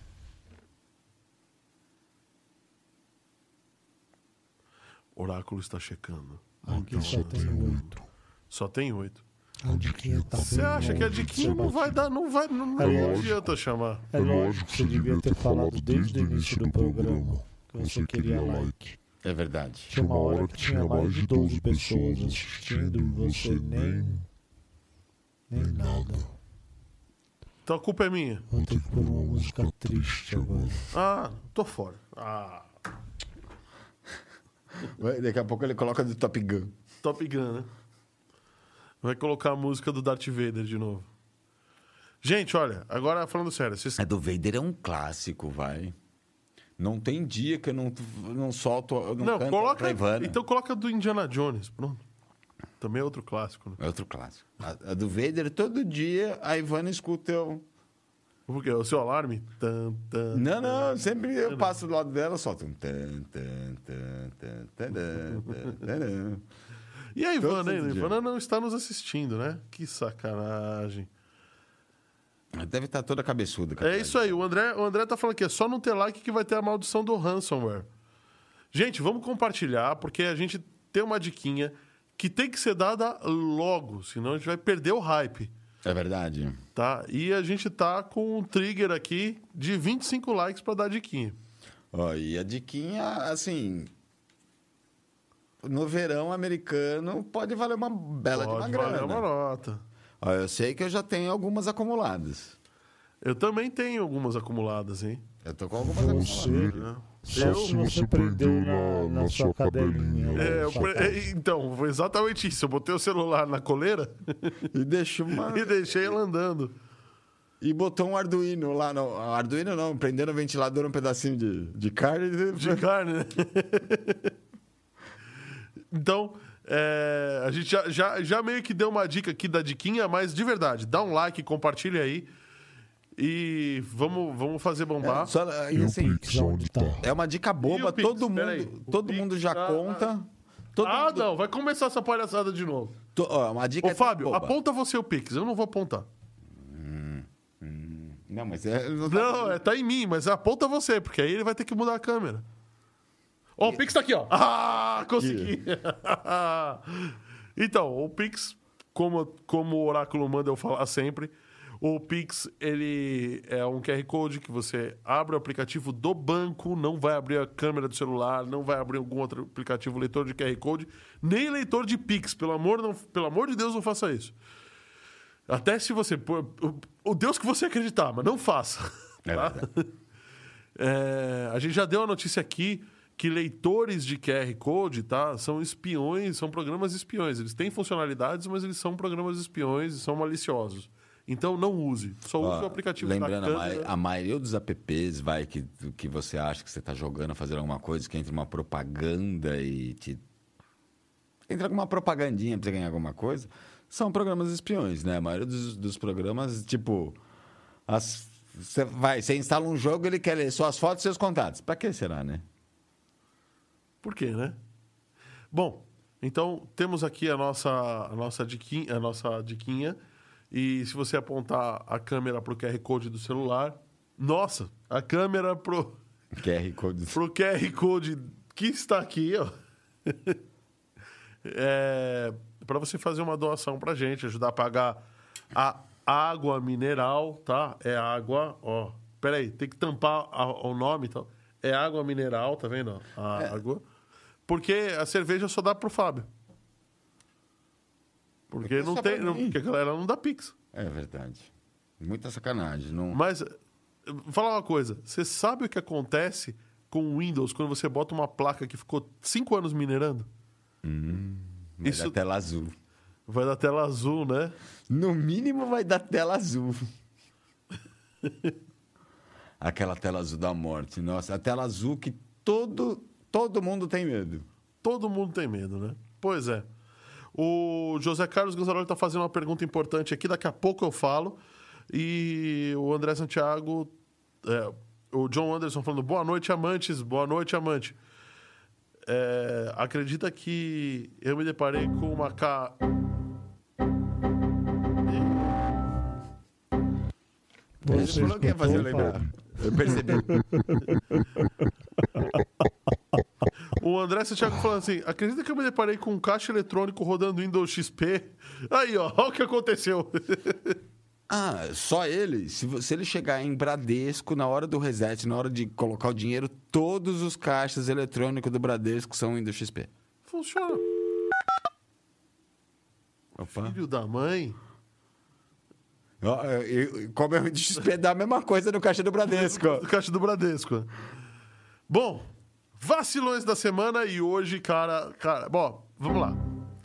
Oráculo está checando. Aqui só tem oito. Só tem oito. A diquinha tá Você bem acha que a de diquinha não vai dar, não vai, não, É não lógico. adianta chamar. É lógico que você devia ter falado desde o início do programa que você queria like. É verdade. Tinha uma hora que tinha mais de 12 pessoas assistindo e você nem. nem nada. Então a culpa é minha. Vou ter que pôr uma música triste agora. Ah, tô fora. Ah, Daqui a pouco ele coloca do Top Gun. Top Gun, né? Vai colocar a música do Darth Vader de novo. Gente, olha, agora falando sério, vocês A do Vader é um clássico, vai. Não tem dia que eu não, não solto, eu não, Não, coloca. Então coloca do Indiana Jones, pronto. Também é outro clássico, né? É outro clássico. A, a do Vader, todo dia a Ivana escuta eu. Por quê? O seu alarme? Tan, tan, Não, não, sempre eu passo do lado dela, solto um. Tan, tan, tan, tan, tan, tan, tan, tan. E a Ivana, hein? A. Ivana não está nos assistindo, né? Que sacanagem. Deve estar toda cabeçuda. É isso aí, o André, o André tá falando que é só não ter like que vai ter a maldição do ransomware. Gente, vamos compartilhar, porque a gente tem uma diquinha que tem que ser dada logo, senão a gente vai perder o hype, É verdade. tá? E a gente tá com um trigger aqui de 25 likes para dar diquinha. Ó, e a diquinha, assim. No verão americano pode valer uma bela de uma Pode valer grana. uma nota. Ó, eu sei que eu já tenho algumas acumuladas. Eu também tenho algumas acumuladas, hein? Eu tô com algumas Você, acumuladas. né? só Eu- se você prendeu na, na sua cadelinha. É, eu pre- sapato. é, então, foi exatamente isso. Eu botei o celular na coleira [LAUGHS] E deixou uma. [LAUGHS] e deixei ela andando. E botou um Arduino lá. No... Arduino não, prendendo o ventilador um pedacinho de, de carne. De carne, né? [LAUGHS] então, é, a gente já, já, já meio que deu uma dica aqui da diquinha, mas de verdade, dá um like, compartilha aí. E vamos, vamos fazer bombar. É, só, E e o assim, tá? é uma dica E boba, Pix? todo mundo, o todo Pix mundo já tá- conta. Todo ah, mundo- não, vai começar essa palhaçada de novo. to- ó, uma dica Ô, Fábio, boba. aponta você o Pix, eu não vou apontar. Não, mas é. Não, é, tá em mim, mas aponta você, porque aí ele vai ter que mudar a câmera. Ó, o Pix tá aqui, ó. [LAUGHS] Ah, consegui. [LAUGHS] então, o Pix, como, como o Oráculo manda eu falar sempre, o Pix, ele é um QR Code que você abre o aplicativo do banco, não vai abrir a câmera do celular, não vai abrir algum outro aplicativo leitor de QR Code, nem leitor de Pix. Pelo amor, não, pelo amor de Deus, não faça isso. Até se você. O, Deus que você acreditar, mas não faça. É tá? verdade. [LAUGHS] É, a gente já deu a notícia aqui que leitores de QR Code tá, são espiões, são programas espiões. Eles têm funcionalidades, mas eles são programas espiões e são maliciosos. Então não use. Só use Ó, o aplicativo Lembrando, da câmera. a maioria dos apps vai que, que você acha que você está jogando, fazendo alguma coisa, que entra uma propaganda e te. Entra alguma propagandinha para você ganhar alguma coisa. São programas espiões, né? A maioria dos, dos programas, tipo. As, você vai, você instala um jogo, ele quer ler suas fotos e seus contatos. Para que será, né? Por quê, né? Bom, então temos aqui a nossa, a nossa, diquinha, a nossa diquinha. E se você apontar a câmera pro QR Code do celular, nossa, a câmera pro, QR Code. pro QR Code que está aqui, ó. [LAUGHS] é, para você fazer uma doação pra gente, ajudar a pagar a água mineral, tá? É água, ó. Peraí, tem que tampar a- o nome, então. É água mineral, tá vendo? A água. Porque a cerveja só dá pro Fábio. Porque não tem, não, porque a galera não dá pix. É verdade. Muita sacanagem. Não... Mas, vou falar uma coisa. Você sabe o que acontece com o Windows quando você bota uma placa que ficou cinco anos minerando? Vai isso- dar tela azul. Vai dar tela azul, né? No mínimo vai dar tela azul. [LAUGHS] Aquela tela azul da morte. Nossa, a tela azul que todo, todo mundo tem medo. Todo mundo tem medo, né? Pois é. O José Carlos Gonzalez está fazendo uma pergunta importante aqui, daqui a pouco eu falo. E o André Santiago, é, o John Anderson falando, boa noite, amantes, boa noite, amante. É, acredita que eu me deparei com uma ca... Ele Você falou que ia fazer lembrar. Eu percebi. [LAUGHS] O André Santiago falando assim: acredita que eu me deparei com um caixa eletrônico rodando Windows XP? Aí, ó, olha o que aconteceu. [LAUGHS] Ah, só ele? Se, se ele chegar em Bradesco, na hora do reset, na hora de colocar o dinheiro, todos os caixas eletrônicos do Bradesco são Windows XP. Funciona. Opa. Filho da mãe. E- Como é o Windows XP, dá a mesma coisa no caixa do Bradesco. Do [LAUGHS] caixa do Bradesco. Bom, vacilões da semana e hoje, cara. Cara, bom, vamos lá.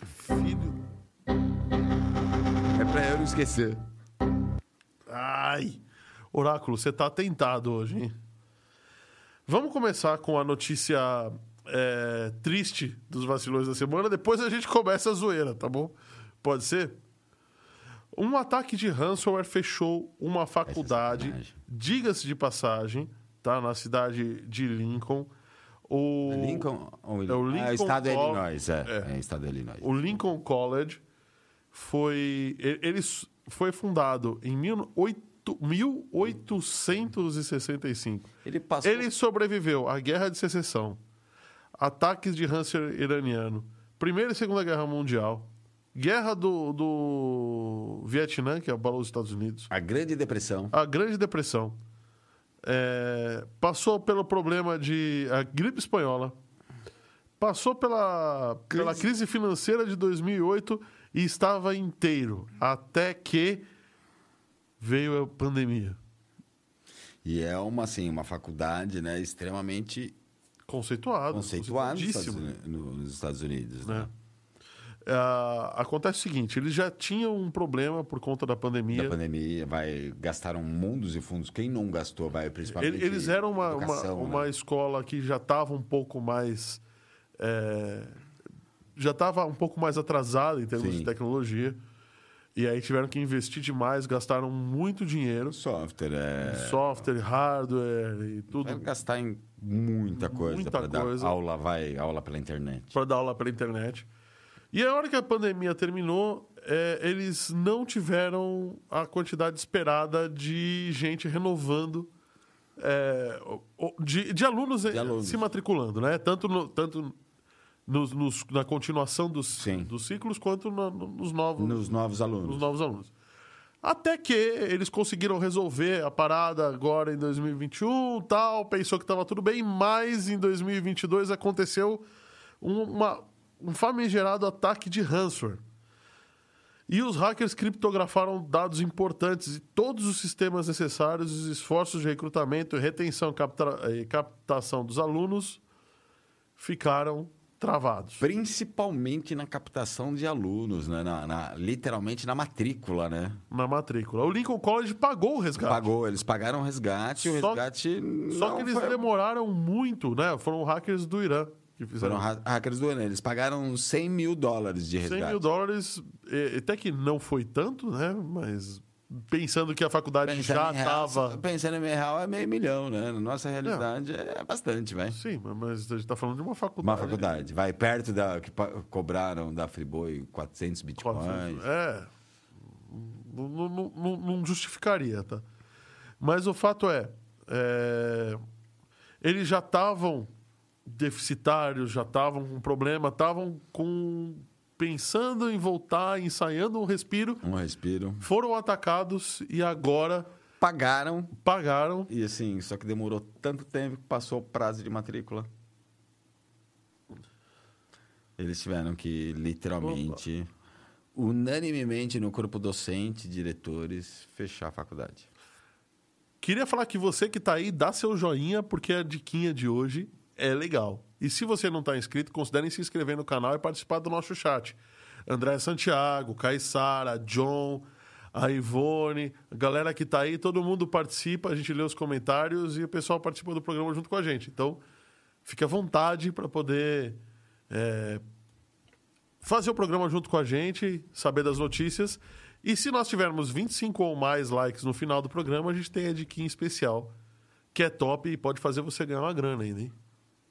Filho. É pra eu não esquecer. Ai! Oráculo, você tá tentado hoje, hein? Vamos começar com a notícia é, triste dos vacilões da semana, depois a gente começa a zoeira, tá bom? Pode ser? Um ataque de ransomware fechou uma faculdade, sacanagem. diga-se de passagem, tá? Na cidade de Lincoln. O, Lincoln ou É o Lincoln ah, estado de Col- Illinois, é. É. é. estado de Illinois. o Lincoln College foi. Ele foi fundado em 18 1865. Ele passou Ele sobreviveu à Guerra de Secessão, ataques de ransomware iraniano, Primeira e Segunda Guerra Mundial, Guerra do, do Vietnã, que abalou os Estados Unidos, a Grande Depressão. a Grande Depressão, é, passou pelo problema de a gripe espanhola, passou pela, pela crise financeira de 2008 e estava inteiro, até que veio a pandemia. E é uma, assim, uma faculdade né, extremamente Conceituado. conceituada nos Estados. Unidos. nos Estados Unidos né? Ah, acontece o seguinte, eles já tinham um problema por conta da pandemia. Da pandemia, vai gastaram mundos e fundos. Quem não gastou, vai principalmente. Ele- Eles eram uma, uma, educação, uma né? escola que já estava um pouco mais. é, já estava um pouco mais atrasada em termos Sim. de tecnologia. E aí tiveram que investir demais, gastaram muito dinheiro. Software, é. Software, hardware e Vai tudo gastar em muita coisa Muita para dar coisa. aula, vai aula pela internet. para dar aula pela internet. E a hora que a pandemia terminou, é, eles não tiveram a quantidade esperada de gente renovando, é, de, de alunos, eh, alunos. se matriculando, né? Tanto, no- tanto nos- nos- na continuação dos, Sim. dos ciclos, quanto na- nos novos Nos novos alunos. nos novos alunos. Até que eles conseguiram resolver a parada agora em 2021, tal, pensou que estava tudo bem, mas em 2022 aconteceu um- uma- um famigerado ataque de ransomware. E os hackers criptografaram dados importantes e todos os sistemas necessários, os esforços de recrutamento, retenção e captação dos alunos ficaram travados. Principalmente na captação de alunos, né? Na, na- literalmente na matrícula, né? Na matrícula. O Lincoln College pagou o resgate. Pagou, eles pagaram o resgate, o Só- resgate. Só que eles foi- demoraram muito, né? Foram hackers do Irã que fizeram. Foram ha- hackers do ano. Eles pagaram 100 mil dólares de 100 resgate. mil dólares, até que não foi tanto, né? Mas pensando que a faculdade Pensando já estava. Pensando em real é meio milhão, né? Na nossa realidade é, bastante, vai. Sim, mas a gente tá falando de uma faculdade. Uma faculdade. Vai perto da que cobraram da Friboi 400 bitcoins. É. Não, não- não- não justificaria, tá? Mas o fato é, é, eles já estavam deficitários, já estavam com problema, estavam com pensando em voltar, ensaiando um respiro, Um respiro. foram atacados e agora Pagaram pagaram. e assim, só que demorou tanto tempo que passou o prazo de matrícula. Eles tiveram que literalmente, unanimemente no corpo docente, diretores, fechar a faculdade. Queria falar que você que tá aí, dá seu joinha, porque a diquinha de hoje é legal. E se você não está inscrito, considere se inscrever no canal e participar do nosso chat. André Santiago, Caissara, John, a Ivone, a galera que tá aí, todo mundo participa, a gente lê os comentários e o pessoal participa do programa junto com a gente. Então, fique à vontade para poder é, fazer o programa junto com a gente, saber das notícias. E se nós tivermos 25 ou mais likes no final do programa, a gente tem a diquinha especial, que é top e pode fazer você ganhar uma grana ainda, hein?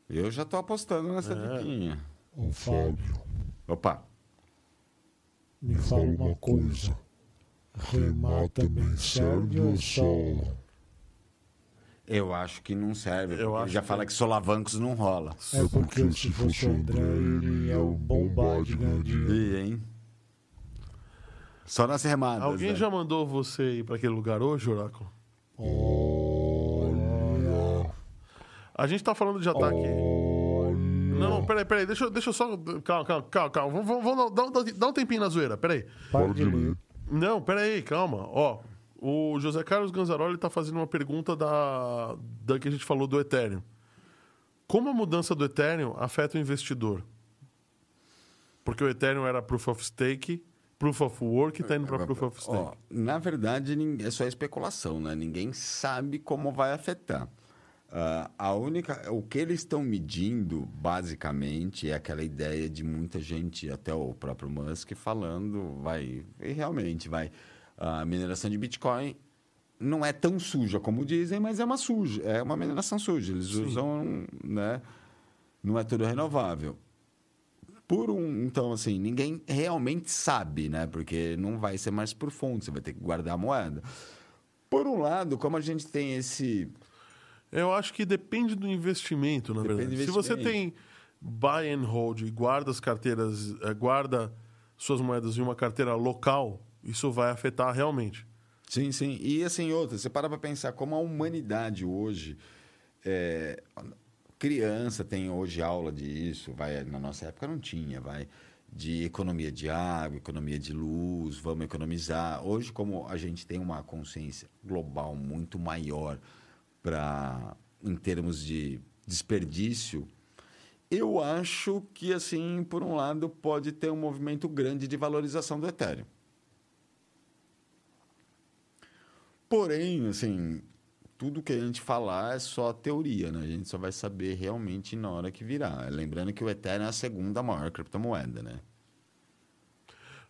Eu já tô apostando nessa É. diquinha. Ô Fábio, Opa, me fala uma coisa. Remar também serve ou só? eu acho que não serve. Eu ele acho já que- fala que solavancos não rola. É porque se fosse o André, ele é o bombado de dinheiro. E, hein? Só nas remadas. Alguém né? já mandou você ir para aquele lugar hoje, Oráculo? Olha, A gente tá falando de ataque. olha. Não, não, peraí, peraí, deixa, eu- deixa eu só. Calma, calma, calma, calma. Vamos, vamos, vamos dar, um- um tempinho na zoeira, peraí. Para de ler. Não, peraí, calma. Ó, o José Carlos Ganzaroli tá fazendo uma pergunta da, da que a gente falou do Ethereum. Como a mudança do Ethereum afeta o investidor? Porque o Ethereum era Proof of Stake, Proof of Work e tá indo para Proof of Stake. Ó, na verdade, é só especulação, né? Ninguém sabe como vai afetar. Ah, a única, o que eles estão medindo, basicamente, é aquela ideia de muita gente, até o próprio Musk falando, vai, e realmente vai, a mineração de Bitcoin não é tão suja como dizem, mas é uma suja, é uma mineração suja. Eles usam, né? Não é tudo renovável. Por um, então assim, ninguém realmente sabe, né? Porque não vai ser mais por fonte, você vai ter que guardar a moeda. Por um lado, como a gente tem esse Eu acho que depende do investimento, na Depende verdade. do Se você investimento. tem buy and hold e guarda as carteiras, eh, guarda suas moedas em uma carteira local, isso vai afetar realmente. Sim, sim. E assim, outra, você para para pensar como a humanidade hoje. é, criança tem hoje aula disso, vai, na nossa época não tinha, vai. De economia de água, economia de luz, vamos economizar. Hoje, como a gente tem uma consciência global muito maior para em termos de desperdício, eu acho que, assim, por um lado, pode ter um movimento grande de valorização do Ethereum. Porém, assim, tudo que a gente falar é só teoria, né? A gente só vai saber realmente na hora que virar. Lembrando que o Ethereum é a segunda maior criptomoeda, né?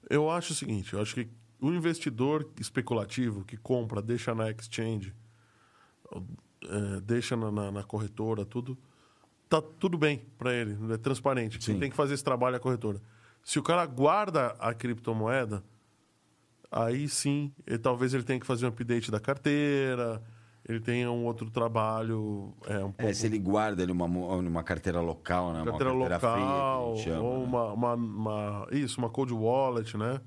Eu acho o seguinte, eu acho que o investidor especulativo que compra, deixa na exchange, eh, deixa na, na- na corretora, tudo, tá tudo bem para ele, é transparente. Quem Sim. tem que fazer esse trabalho é a corretora. Se o cara guarda a criptomoeda, aí sim, ele- talvez ele tenha que fazer um update da carteira, ele tenha um outro trabalho, é, um pouco É, se ele guarda ele numa, mo- numa carteira local, né? carteira uma carteira local, fria, chama, ou né? uma, uma, uma- Isso, uma cold wallet, né?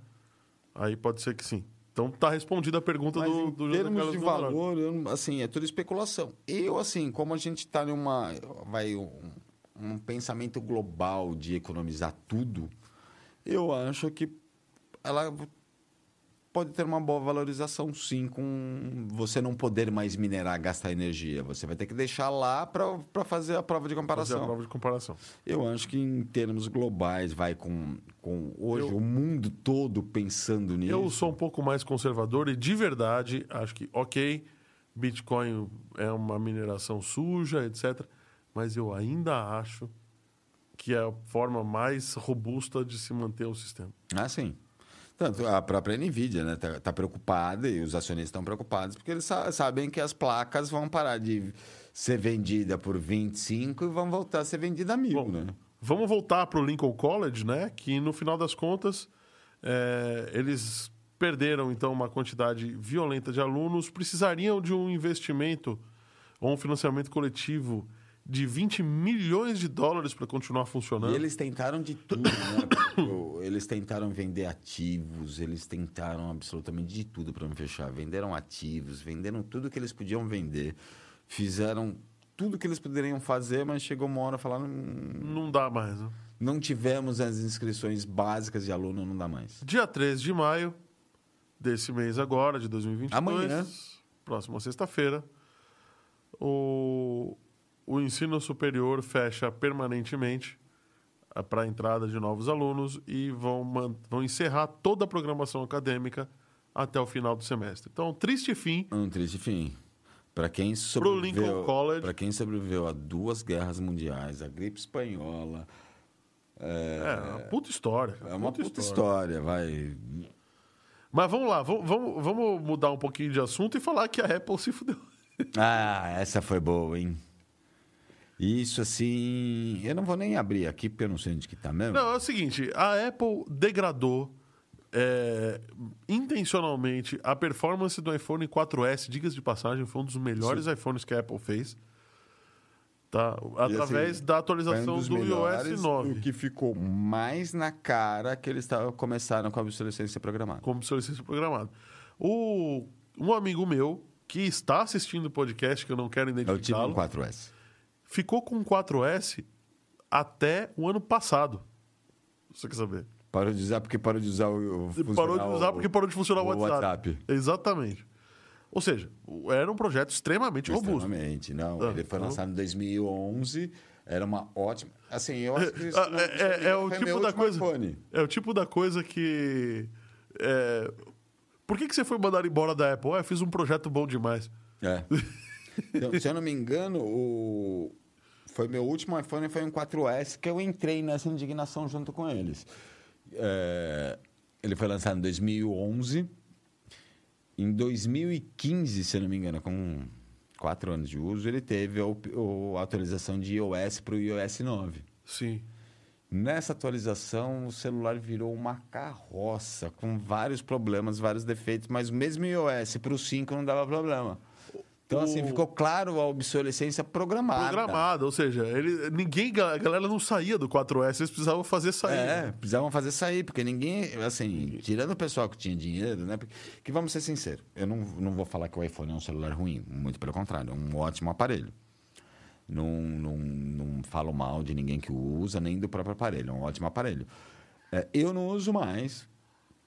Aí pode ser que sim. Então tá respondida a pergunta Mas do, em do José termos Carlos de valor, eu assim, é tudo especulação. Eu, assim, como a gente está numa... Vai um, um pensamento global de economizar tudo, eu acho que ela pode ter uma boa valorização, sim, com você não poder mais minerar, gastar energia. Você vai ter que deixar lá para fazer a prova de Fazer comparação. a prova de comparação. Eu acho que em termos globais, vai com, com hoje Eu- o mundo todo pensando nisso. Eu sou um pouco mais conservador e de verdade acho que, ok, Bitcoin é uma mineração suja, etc. Mas eu ainda acho que é a forma mais robusta de se manter o sistema. Ah, sim. Tanto a própria Nvidia, né? Tá, tá preocupada e os acionistas estão preocupados porque eles sa- sabem que as placas vão parar de ser vendida por 25 e vão voltar a ser vendida a mil, Bom, né? Vamos voltar para o Lincoln College, né? Que no final das contas é, eles perderam então uma quantidade violenta de alunos, precisariam de um investimento ou um financiamento coletivo de 20 milhões de dólares para continuar funcionando. E eles tentaram de tudo, né? [COUGHS] Porque eles tentaram vender ativos, eles tentaram absolutamente de tudo para não fechar. Venderam ativos, venderam tudo que eles podiam vender, fizeram tudo que eles poderiam fazer, mas chegou uma hora falaram: "Hum, Não dá mais. Né? não tivemos as inscrições básicas de aluno, não dá mais. Dia 13 de maio desse mês agora, de 2022, Amanhã. próxima sexta-feira, o, o ensino superior fecha permanentemente para a entrada de novos alunos e vão, vão encerrar toda a programação acadêmica até o final do semestre. Então, triste fim. Um triste fim. Para quem sobreviveu, College. para quem sobreviveu a duas guerras mundiais, a gripe espanhola, É, uma puta história. é uma puta história, vai. Mas vamos lá, vamos, vamos, vamos mudar um pouquinho de assunto e falar que a Apple se fudeu. Ah, essa foi boa, hein? Isso assim, eu não vou nem abrir aqui porque eu não sei onde que tá mesmo. Não, é o seguinte, a Apple degradou é, intencionalmente a performance do iPhone 4S, digas de passagem, foi um dos melhores iPhones que a Apple fez. Tá? Através assim, da um atualização dos do iOS melhores, 9. O que ficou mais na cara que eles começaram com a obsolescência programada. como obsolescência programada. O, um amigo meu, que está assistindo o podcast, que eu não quero Eu tive um identificá-lo, 4S. Ficou com o 4S até o ano passado. Você quer saber? Parou de usar porque parou de usar o. o parou de usar porque parou de funcionar o, o WhatsApp. WhatsApp. Exatamente. Ou seja, era um projeto extremamente robusto. Extremamente, não. Ah, ele foi então- lançado em 2011, era uma ótima. Assim, eu acho que isso Ah, é, é- é o tipo da coisa. iPhone. É o tipo da coisa que. é, Por que, que você foi mandado embora da Apple? Ah, eu fiz um projeto bom demais. É. [LAUGHS] Então, se eu não me engano, o... foi meu último iPhone, foi um 4S, que eu entrei nessa indignação junto com eles. É, Ele foi lançado em 2011. Em 2015, se eu não me engano, com quatro anos de uso, ele teve a atualização de iOS para o iOS 9. Sim. Nessa atualização, o celular virou uma carroça, com vários problemas, vários defeitos, mas mesmo iOS para o 5 não dava problema. Então, assim, O- ficou claro a obsolescência programada. Programada, ou seja, ele, ninguém, a galera não saía do 4S, eles precisavam fazer sair. É, né? precisavam fazer sair, porque ninguém, assim, tirando o pessoal que tinha dinheiro, né? Porque, que vamos ser sinceros, eu não, não vou falar que o iPhone é um celular ruim, muito pelo contrário, é um ótimo aparelho. Não, não, não falo mal de ninguém que o usa, nem do próprio aparelho, é um ótimo aparelho. É, eu não uso mais,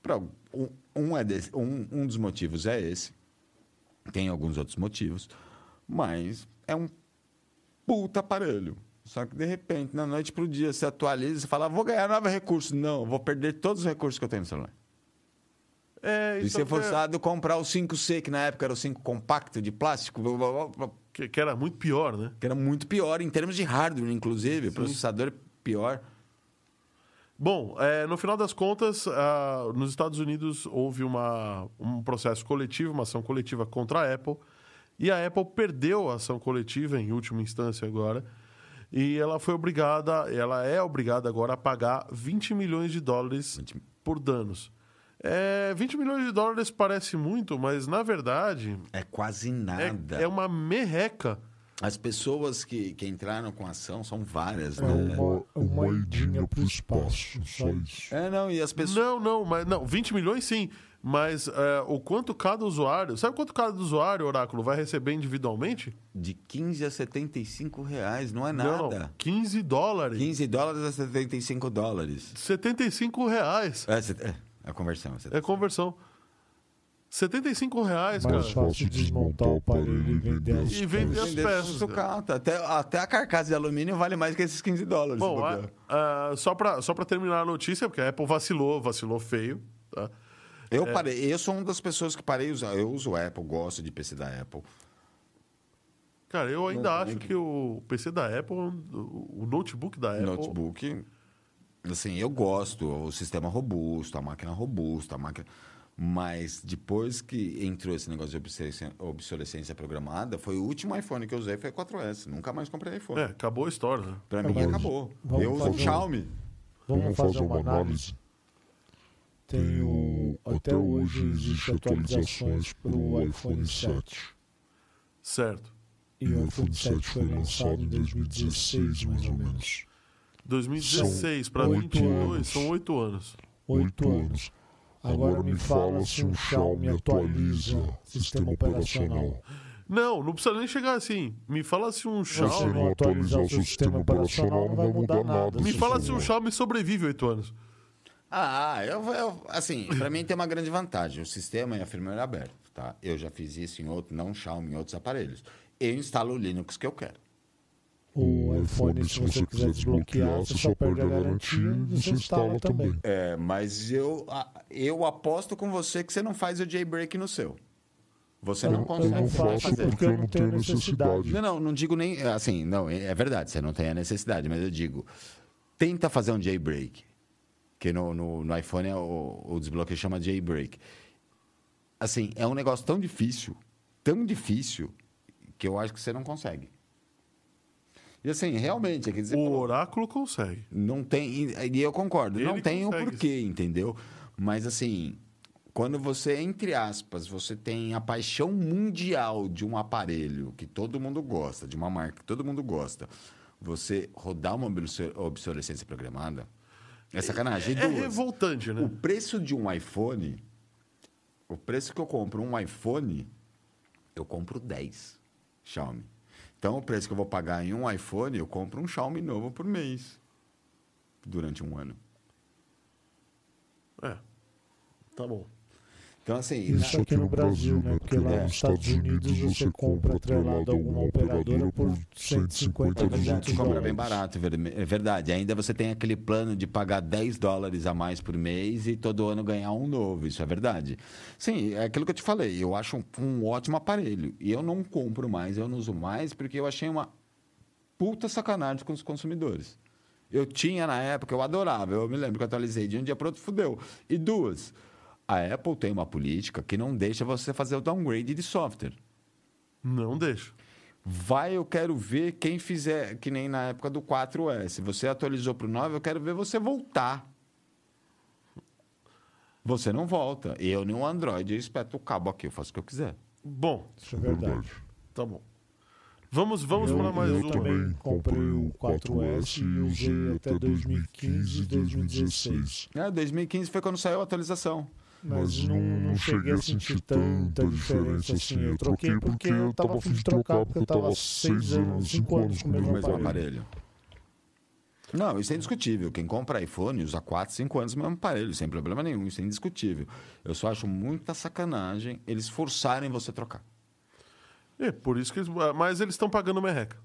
pra, um, um, é desse- um, um dos motivos é esse, tem alguns outros motivos, mas é um puta aparelho. Só que de repente, na noite pro dia, você atualiza e fala, "Ah, vou ganhar novos recursos. Não, vou perder todos os recursos que eu tenho no celular. É, E ser é- forçado a comprar o 5C, que na época era o 5 compacto de plástico, blá, blá, blá, que, que era muito pior, né? que era muito pior em termos de hardware, inclusive. O processador é pior. Bom, é, no final das contas, ah, nos Estados Unidos houve uma, um processo coletivo, uma ação coletiva contra a Apple. E a Apple perdeu a ação coletiva, em última instância agora. E ela foi obrigada, ela é obrigada agora a pagar 20 milhões de dólares 20 por danos. É, 20 milhões de dólares parece muito, mas na verdade É quase é, nada. é uma merreca. As pessoas que, que entraram com a ação são várias, É né? uma, uma idinha pro espaço, só isso. É, não, e as pessoas... Não, não, mas não, 20 milhões sim. Mas é, o quanto cada usuário. Sabe quanto cada usuário, Oráculo, vai receber individualmente? De 15 a 75 reais, não é nada. não, 15 dólares. 15 dólares a 75 dólares. 75 reais. É, é, a conversão. cê- É conversão. 75 reais, Mais cara. fácil desmontar o aparelho e vender as E vender peças. as peças, sucata. Até, até a carcaça de alumínio vale mais que esses 15 dólares. Bom, bobear. a- só para só pra terminar a notícia, porque a Apple vacilou, vacilou feio. Tá? eu parei, eu sou uma das pessoas que parei de usar. Eu uso o Apple, gosto de PC da Apple. Cara, eu ainda Não, acho nem que o PC da Apple, o notebook da Apple. Notebook, assim, eu gosto, o sistema robusto, a máquina robusta, a máquina. Mas depois que entrou esse negócio de obsolescência, obsolescência programada, foi o último iPhone que eu usei, foi o 4S. Nunca mais comprei iPhone. É, acabou a história, né? Pra mim Agora, acabou. vamos Eu uso um fazer um- Xiaomi. Vamos fazer uma análise. Tem o, até hoje existem atualizações para o iPhone 7. Certo. E o iPhone 7 foi lançado em 2016, mais ou menos. 2016 para oito 22 anos. são oito anos. Oito anos. Agora me fala se um Xiaomi atualiza sistema operacional. Não, não precisa nem chegar assim. Me fala se um Se Xiaomi. não atualizar o seu sistema operacional, não vai mudar nada. Me fala se um. Xiaomi sobrevive oito anos. Ah, eu, eu- assim, para mim tem uma grande vantagem. O sistema e a firmware é aberto, tá? Eu já fiz isso em outro, não Xiaomi, em outros aparelhos. Eu instalo o Linux que eu quero. O iPhone, se você quiser desbloquear, você só perde a garantia e você instala também. É, mas eu, eu aposto com você que você não faz o jailbreak no seu. Você não Eu, eu consegue não faço fazer. porque eu não tenho necessidade. Não, não, não digo nem. Assim, não, é é verdade, você não tem a necessidade, mas eu digo, tenta fazer um jailbreak. Que no, no, no iPhone é o, o desbloqueio chama jailbreak. Assim, é um negócio tão difícil, tão difícil, que eu acho que você não consegue. E assim, realmente, é que dizer, O Oráculo consegue. não tem. E eu concordo, Ele não tem o porquê, entendeu? Mas assim, quando você, entre aspas, você tem a paixão mundial de um aparelho que todo mundo gosta, de uma marca que todo mundo gosta, você rodar uma obso- obsolescência programada, é sacanagem. E É duas, revoltante, né? o preço de um iPhone, o preço que eu compro um iPhone, eu compro 10 Xiaomi. Então, o preço que eu vou pagar em um iPhone, eu compro um Xiaomi novo por mês. Durante um ano. É. Tá bom. Então, assim, Isso na- aqui no Brasil, né? Porque lá nos Estados Unidos você compra atrelado a alguma operadora por 150, É verdade, 200 você compra bem dólares. barato, ver- é verdade. Ainda você tem aquele plano de pagar 10 dólares a mais por mês e todo ano ganhar um novo, isso é verdade. Sim, é aquilo que eu te falei, eu acho um, um ótimo aparelho. E eu não compro mais, eu não uso mais, porque eu achei uma puta sacanagem com os consumidores. Eu tinha na época, eu adorava, eu me lembro que eu atualizei de um dia para outro, fudeu. E duas, a Apple tem uma política que não deixa você fazer o downgrade de software. Não deixa. Vai, eu quero ver quem fizer, que nem na época do 4S. Você atualizou para o 9, eu quero ver você voltar. Você não volta. Eu, no Android, eu espeto o cabo aqui, eu faço o que eu quiser. Bom, Isso é verdade. tá bom. Vamos, vamos eu, para mais eu uma. também comprei o 4S e usei até 2015 e 2016. É, 2015 foi quando saiu a atualização. Mas não, não cheguei a sentir tanta diferença assim. Eu troquei porque eu tava a fim de trocar, porque eu tava 6 anos, 5 anos com o mesmo aparelho. aparelho. Não, isso é indiscutível. Quem compra iPhone usa 4, 5 anos o mesmo aparelho, sem problema nenhum. Isso é indiscutível. Eu só acho muita sacanagem eles forçarem você a trocar. É, por isso que eles. Mas eles estão pagando merreca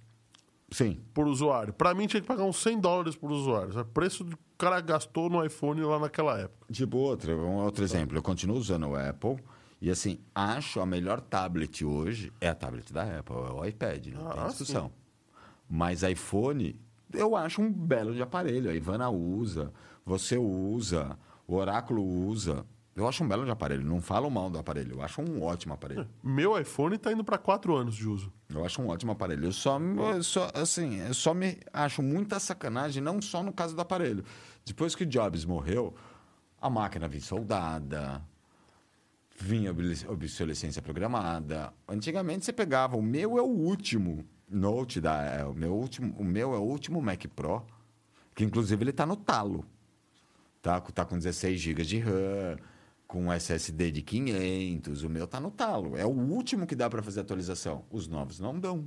Sim. por usuário. Pra mim tinha que pagar uns 100 dólares por usuário. O preço que o cara gastou no iPhone lá naquela época. Tipo outra, um outro exemplo. Eu continuo usando o Apple e assim, acho a melhor tablet hoje é a tablet da Apple, é o iPad, não tem Ah, discussão. Mas iPhone, eu acho um belo de aparelho. A Ivana usa, você usa, o Oráculo usa. Eu acho um belo de aparelho. Não falo mal do aparelho, eu acho um ótimo aparelho. Meu iPhone tá indo pra 4 anos de uso. Eu acho um ótimo aparelho. Eu só, eu só, assim, eu só me acho muita sacanagem, não só no caso do aparelho. Depois que o Jobs morreu, a máquina vinha soldada, vinha obsolescência programada. Antigamente você pegava, o meu é o último Note da, é, o meu último, o meu é o último Mac Pro, que inclusive ele está no talo. Tá, tá com 16 GB de RAM, com SSD de 500, o meu tá no talo. É o último que dá para fazer atualização. Os novos não dão.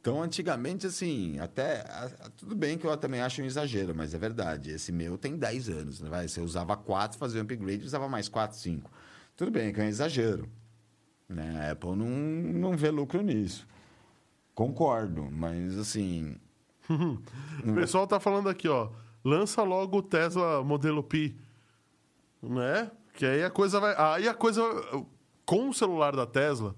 Então, antigamente, assim, até. a- tudo bem que eu também acho um exagero, mas é verdade. Esse meu tem 10 anos, né? Vai? Você usava 4, fazia um upgrade, usava mais 4, 5. Tudo bem que é um exagero. Né? A Apple não, não vê lucro nisso. Concordo, mas assim. [LAUGHS] O pessoal tá falando aqui, ó. Lança logo o Tesla modelo Pi. Né? Que aí a coisa vai. Aí a coisa. Com o celular da Tesla,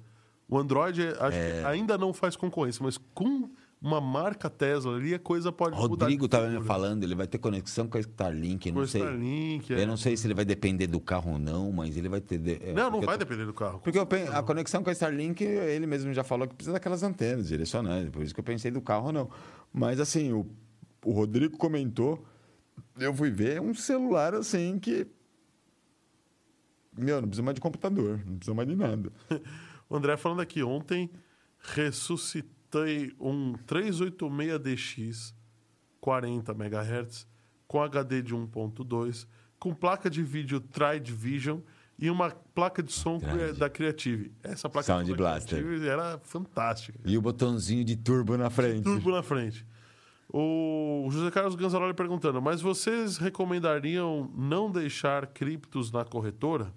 o Android É. ainda não faz concorrência, mas com uma marca Tesla ali, a coisa pode mudar. Rodrigo estava me falando, ele vai ter conexão com a Starlink, não sei. Starlink, é. Eu não sei se ele vai depender do carro ou não, mas ele vai ter. de- é, Não, não vai eu depender do carro. Porque a conexão com a Starlink, ele mesmo já falou que precisa daquelas antenas direcionais, por isso que eu pensei do carro ou não. Mas assim, o, o Rodrigo comentou, eu fui ver é um celular assim que. Meu, não precisa mais de computador, não precisa mais de nada. [LAUGHS] O André falando aqui, ontem ressuscitei um 386DX 40 MHz com HD de 1.2, com placa de vídeo Tride Vision e uma placa de som Tride. da Creative. Essa placa Sound de som da. Creative era fantástica. E o botãozinho de turbo na frente. Turbo na frente. O José Carlos Ganzaroli perguntando, mas vocês recomendariam não deixar criptos na corretora?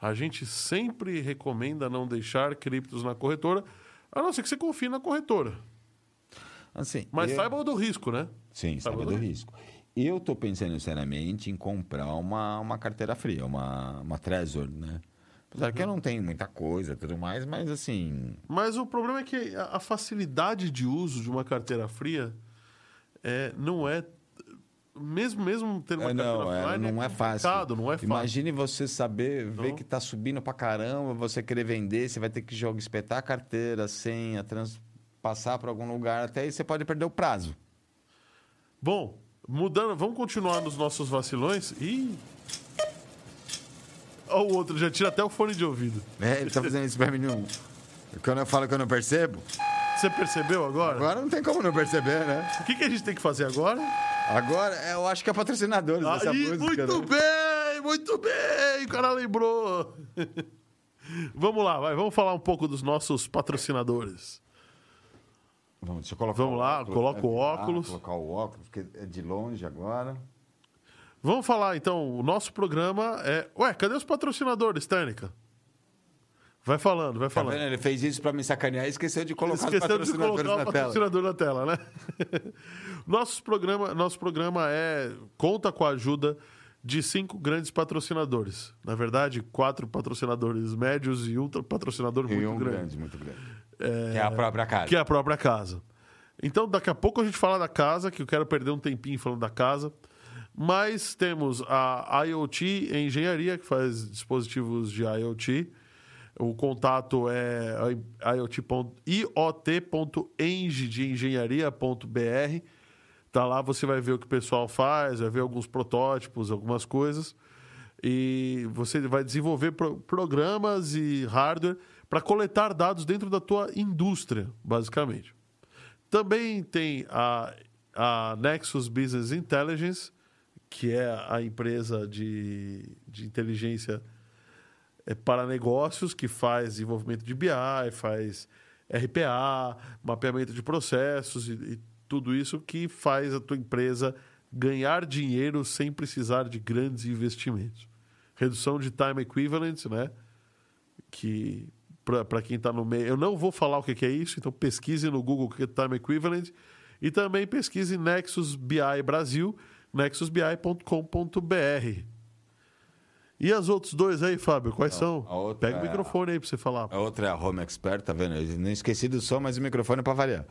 A gente sempre recomenda não deixar criptos na corretora, a não ser que você confie na corretora. Assim, Mas eu- saiba do risco, né? Sim, Saiba sabe do do risco. Eu estou pensando seriamente em comprar uma, uma carteira fria, uma, uma Trezor, né? Apesar que eu não tenho muita coisa e tudo mais, mas assim. Mas o problema é que a facilidade de uso de uma carteira fria é, não é. Mesmo, mesmo tendo uma é, não, carteira é, não é fácil. complicado, Não é fácil. Imagine você saber, ver Não. que está subindo pra caramba, você querer vender, você vai ter que jogar, espetar a carteira, a senha, trans, passar para algum lugar, até aí você pode perder o prazo. Bom, mudando, vamos continuar nos nossos vacilões. Ih! Olha o outro, já tira até o fone de ouvido. É, ele tá fazendo isso pra mim. Não. [LAUGHS] Quando eu falo que eu não percebo, Você percebeu agora? agora não tem como não perceber, né? O que, que a gente tem que fazer agora? Agora, eu acho que é patrocinadores dessa Aí, música. muito né? bem, muito bem, o cara lembrou. [LAUGHS] vamos lá, vai, vamos falar um pouco dos nossos patrocinadores. Vamos, deixa eu colocar Vamos o lá, óculos. coloca o Ah, óculos. colocar o óculos, porque é de longe agora. Vamos falar, então, o nosso programa é... Ué, cadê os patrocinadores, Tênica? Vai falando, vai Tá falando. vendo? Ele fez isso pra me sacanear e esqueceu de colocar Esqueceu os de patrocinadores colocar o na tela. patrocinador na tela, né? [LAUGHS] Nosso programa, nosso programa é conta com a ajuda de cinco grandes patrocinadores. Na verdade, quatro patrocinadores médios e um patrocinador E muito um grande, grande, muito grande. Que é a própria casa. que é a própria casa. Então, daqui a pouco a gente fala da casa, que eu quero perder um tempinho falando da casa. Mas temos a IoT Engenharia, que faz dispositivos de IoT. O contato é iot.eng de engenharia.br. Tá lá, você vai ver o que o pessoal faz, vai ver alguns protótipos, algumas coisas. E você vai desenvolver pro- programas e hardware para coletar dados dentro da tua indústria, basicamente. Também tem a, a Nexus Business Intelligence, que é a empresa de, de inteligência para negócios, que faz desenvolvimento de BI, faz RPA, mapeamento de processos e, e tudo isso que faz a tua empresa ganhar dinheiro sem precisar de grandes investimentos. Redução de time equivalent, né? Que para quem está no meio, eu não vou falar o que, que é isso, então pesquise no Google o que é time equivalent e também pesquise Nexus BI Brasil, nexusbi.com.br. E as outros dois aí, Fábio, quais são? a outra Pega o é microfone aí para você falar. A outra é a Home Expert, tá vendo? Eu não esqueci do som, mas o microfone é para variar.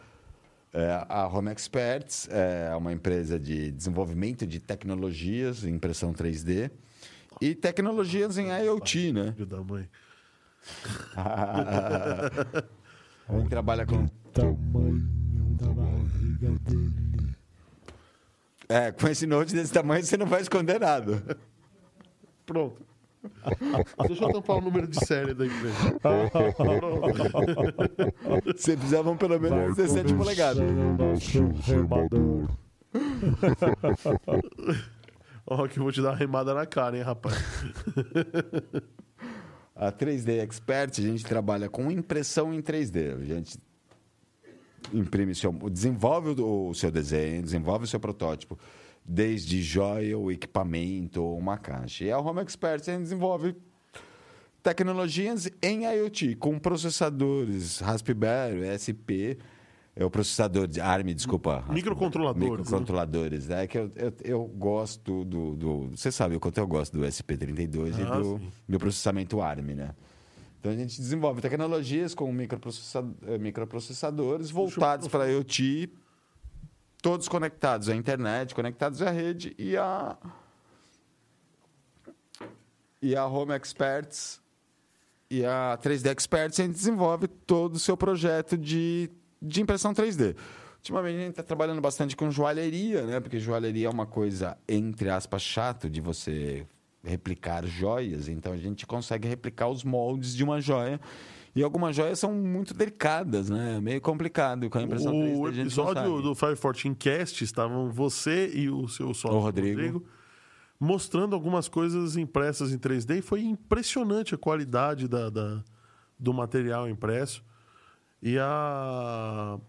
É, a Home Experts é uma empresa de desenvolvimento de tecnologias, em impressão 3D e tecnologias em IoT, né? Filho da mãe. A [LAUGHS] gente trabalha com Tamanho da barriga dele. É, com esse note desse tamanho você não vai esconder nada. Pronto. [LAUGHS] Deixa eu tampar o número de série da empresa. [LAUGHS] Você precisavam pelo menos 17 polegadas. [LAUGHS] Ó, que eu vou te dar uma remada na cara, hein, rapaz. A 3D Expert, a gente trabalha com impressão em 3D. A gente imprime seu, desenvolve o, o seu desenho, desenvolve o seu protótipo, desde joia, o equipamento ou uma caixa. E a Home Expert desenvolve tecnologias em IoT, com processadores Raspberry, SP, é o processador de ARM, desculpa. Microcontroladores, né? Microcontroladores. É que eu, eu, eu gosto do, do. Você sabe o quanto eu gosto do SP32 e Ah, do, sim. do processamento ARM, né? Então a gente desenvolve tecnologias com microprocessa- microprocessadores voltados para IoT, todos conectados à internet, conectados à rede e a e a Home Experts e a 3D Experts a gente desenvolve todo o seu projeto de, de impressão 3D. Ultimamente a gente está trabalhando bastante com joalheria, né? Porque joalheria é uma coisa, entre aspas, chato de você replicar joias. Então a gente consegue replicar os moldes de uma joia. E algumas joias são muito delicadas, né? Meio complicado. Com a impressão 3D O a gente não episódio sabe. do 514 Cast estavam você e o seu sócio O Rodrigo. mostrando algumas coisas impressas em 3D e foi impressionante a qualidade da, da- do material impresso e a,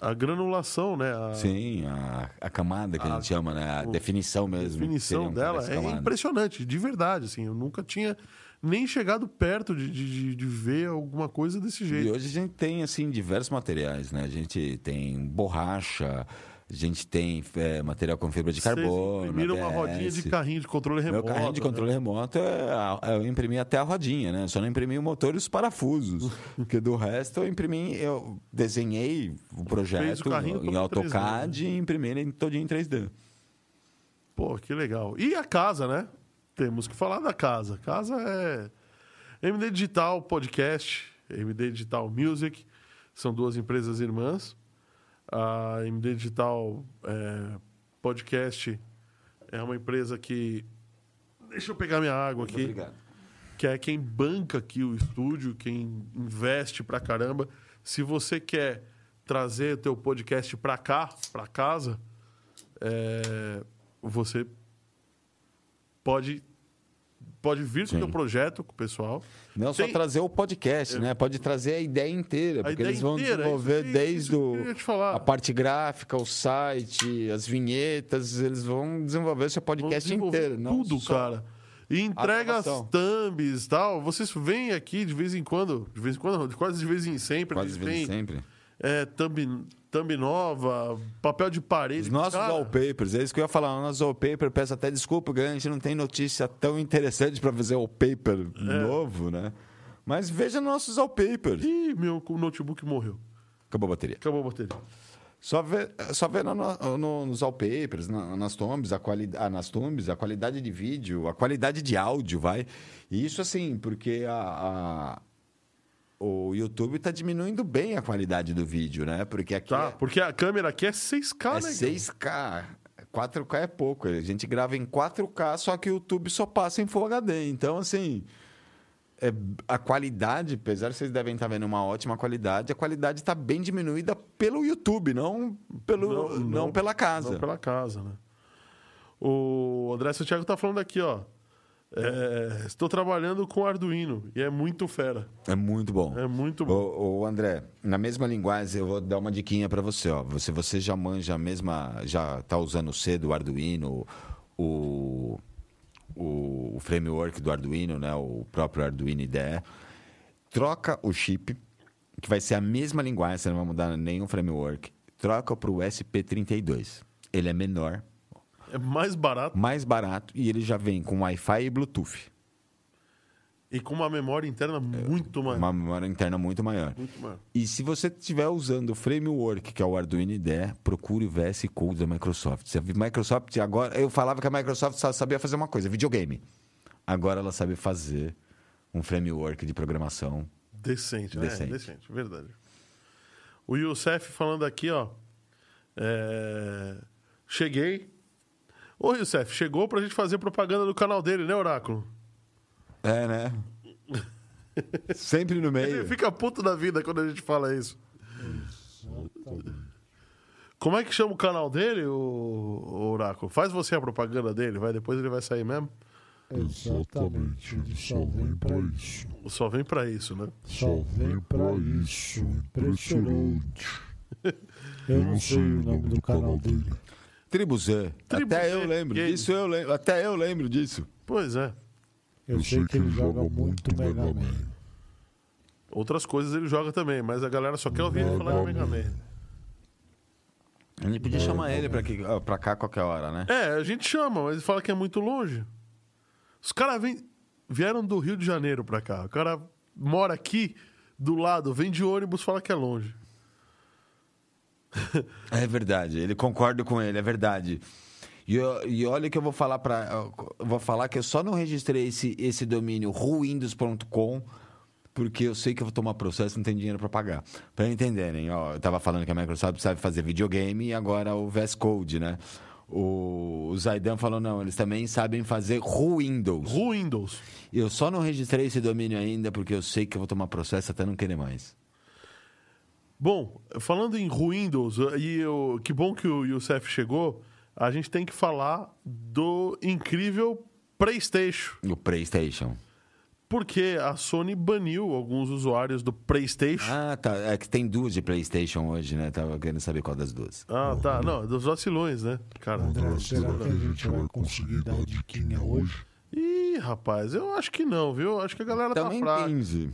a granulação, né? A Sim, a, a camada que a, A- gente chama, né? A definição mesmo. definição seriam dela é impressionante, de verdade. Assim, eu nunca tinha nem chegado perto de, de, de- ver alguma coisa desse E jeito. hoje a gente tem, assim, diversos materiais, né? A gente tem borracha, a gente tem é, material com fibra de Vocês carbono. imprimiram uma rodinha de carrinho de controle remoto. Meu carrinho de né? controle remoto, é, a- eu imprimi até a rodinha, né? Só não imprimi o motor e os parafusos. [LAUGHS] porque do resto eu imprimi, eu desenhei o projeto o em em AutoCAD 3D, e imprimi ele todinho em 3D. Pô, que legal. E a casa, né? Temos que falar da casa. Casa é MD Digital Podcast, MD Digital Music, são duas empresas irmãs. A MD Digital é, Podcast é uma empresa que. Deixa eu pegar minha água aqui. Obrigado. que é quem banca aqui o estúdio, quem investe pra caramba. Se você quer trazer teu podcast pra cá, pra casa, é, você pode pode vir com o Sim. teu projeto com o pessoal. Não Tem- só trazer o podcast, né? Pode trazer a ideia inteira, porque ideia eles vão inteira, desenvolver isso desde isso o, a parte gráfica, o site, as vinhetas, eles vão desenvolver o seu podcast desenvolver inteiro, não tudo, só- cara. E entrega as thumbs e tal. Vocês vêm aqui de vez em quando, de vez em quando, não, quase de vez em sempre. Quase eles vem vêm, sempre. É, thumb, thumb nova, papel de parede. Os nossos cara, wallpapers, é isso que eu ia falar. O nosso wallpaper, peço até desculpa, a gente não tem notícia tão interessante para fazer wallpaper É. novo, né? Mas veja nossos wallpapers. Ih, meu notebook morreu. Acabou a bateria. Acabou a bateria. Só vê, só no- no- nos wallpapers, na- nas thumbs, a qualidade, nas thumbs, a qualidade de vídeo, a qualidade de áudio, vai. E isso assim, porque a, a- o YouTube está diminuindo bem a qualidade do vídeo, né? Porque aqui Tá, é, porque a câmera aqui é 6K, é né? 6K. 4K é pouco. A gente grava em 4K, só que o YouTube só passa em Full HD. Então, assim, é- a qualidade, apesar de vocês devem estar vendo uma ótima qualidade, a qualidade está bem diminuída pelo YouTube, não, pelo, não, pela casa. Não pela casa, né? O André Santiago tá falando aqui, ó. É, estou trabalhando com Arduino e é muito fera. É muito bom. É muito bom. Ô, ô, André, na mesma linguagem, eu vou dar uma diquinha para você. Ó. Você, você já manja a mesma. Já está usando o C do Arduino, o, o, o framework do Arduino, né? o próprio Arduino IDE. Troca o chip, que vai ser a mesma linguagem, você não vai mudar nenhum framework. Troca para o SP32. Ele é menor, É mais barato mais barato e ele já vem com Wi-Fi e Bluetooth. e com uma memória interna muito maior. Uma memória interna muito maior. Muito maior. E se você estiver usando o framework, que é o Arduino IDE, procure o VS Code da Microsoft. Se a Microsoft agora, eu falava que a Microsoft só sabia fazer uma coisa, videogame. Agora ela sabe fazer um framework de programação. Decente, né? Decente. Decente, verdade. O Youssef falando aqui, ó. é, Cheguei. Ô, Youssef, chegou pra gente fazer propaganda do canal dele, né, Oráculo? É, né? [LAUGHS] Sempre no Ele meio. fica puto da vida quando a gente fala isso. Como é que chama o canal dele, o, o Oráculo? Faz você a propaganda dele, vai, depois ele vai sair mesmo. Exatamente, ele só vem pra isso. Só vem pra isso, né? Só vem pra isso. Impressionante. Eu não sei o nome do canal dele. Tribo Z. Tribo Até Z, eu lembro disso, eu lembro. Até eu lembro disso. Pois é. Eu sei que ele joga muito Mega Man. Outras coisas ele joga também, mas a galera só quer ouvir ele falar de Mega Man. A gente podia chamar ele pra, aqui, ó, pra cá a qualquer hora, né? É, a gente chama, mas ele fala que é muito longe. Os caras vêm- vieram do Rio de Janeiro pra cá. O cara mora aqui do lado, vem de ônibus, fala que é longe. [LAUGHS] É verdade, ele concordo com ele, é verdade. E, eu- e olha que eu vou falar para, vou falar que eu só não registrei esse, esse domínio ruindos.com porque eu sei que eu vou tomar processo, não tem dinheiro para pagar. Para entenderem, ó, eu tava falando que a Microsoft sabe fazer videogame e agora o VS Code, né? O, o Zaidan falou não, eles também sabem fazer Windows. Windows. Eu só não registrei esse domínio ainda porque eu sei que eu vou tomar processo até não querer mais. Bom, falando em Windows, e eu, que bom que o Youssef chegou, a gente tem que falar do incrível PlayStation. O PlayStation. Porque a Sony baniu alguns usuários do PlayStation. Ah, tá. É que tem duas de PlayStation hoje, né? Tava querendo saber qual das duas. Ah, tá. Não, dos vacilões, né? Cara. André, será que a gente vai conseguir dar diquinha hoje? Ih, rapaz, eu acho que não, viu? Acho que a galera Também tá fraca. 15.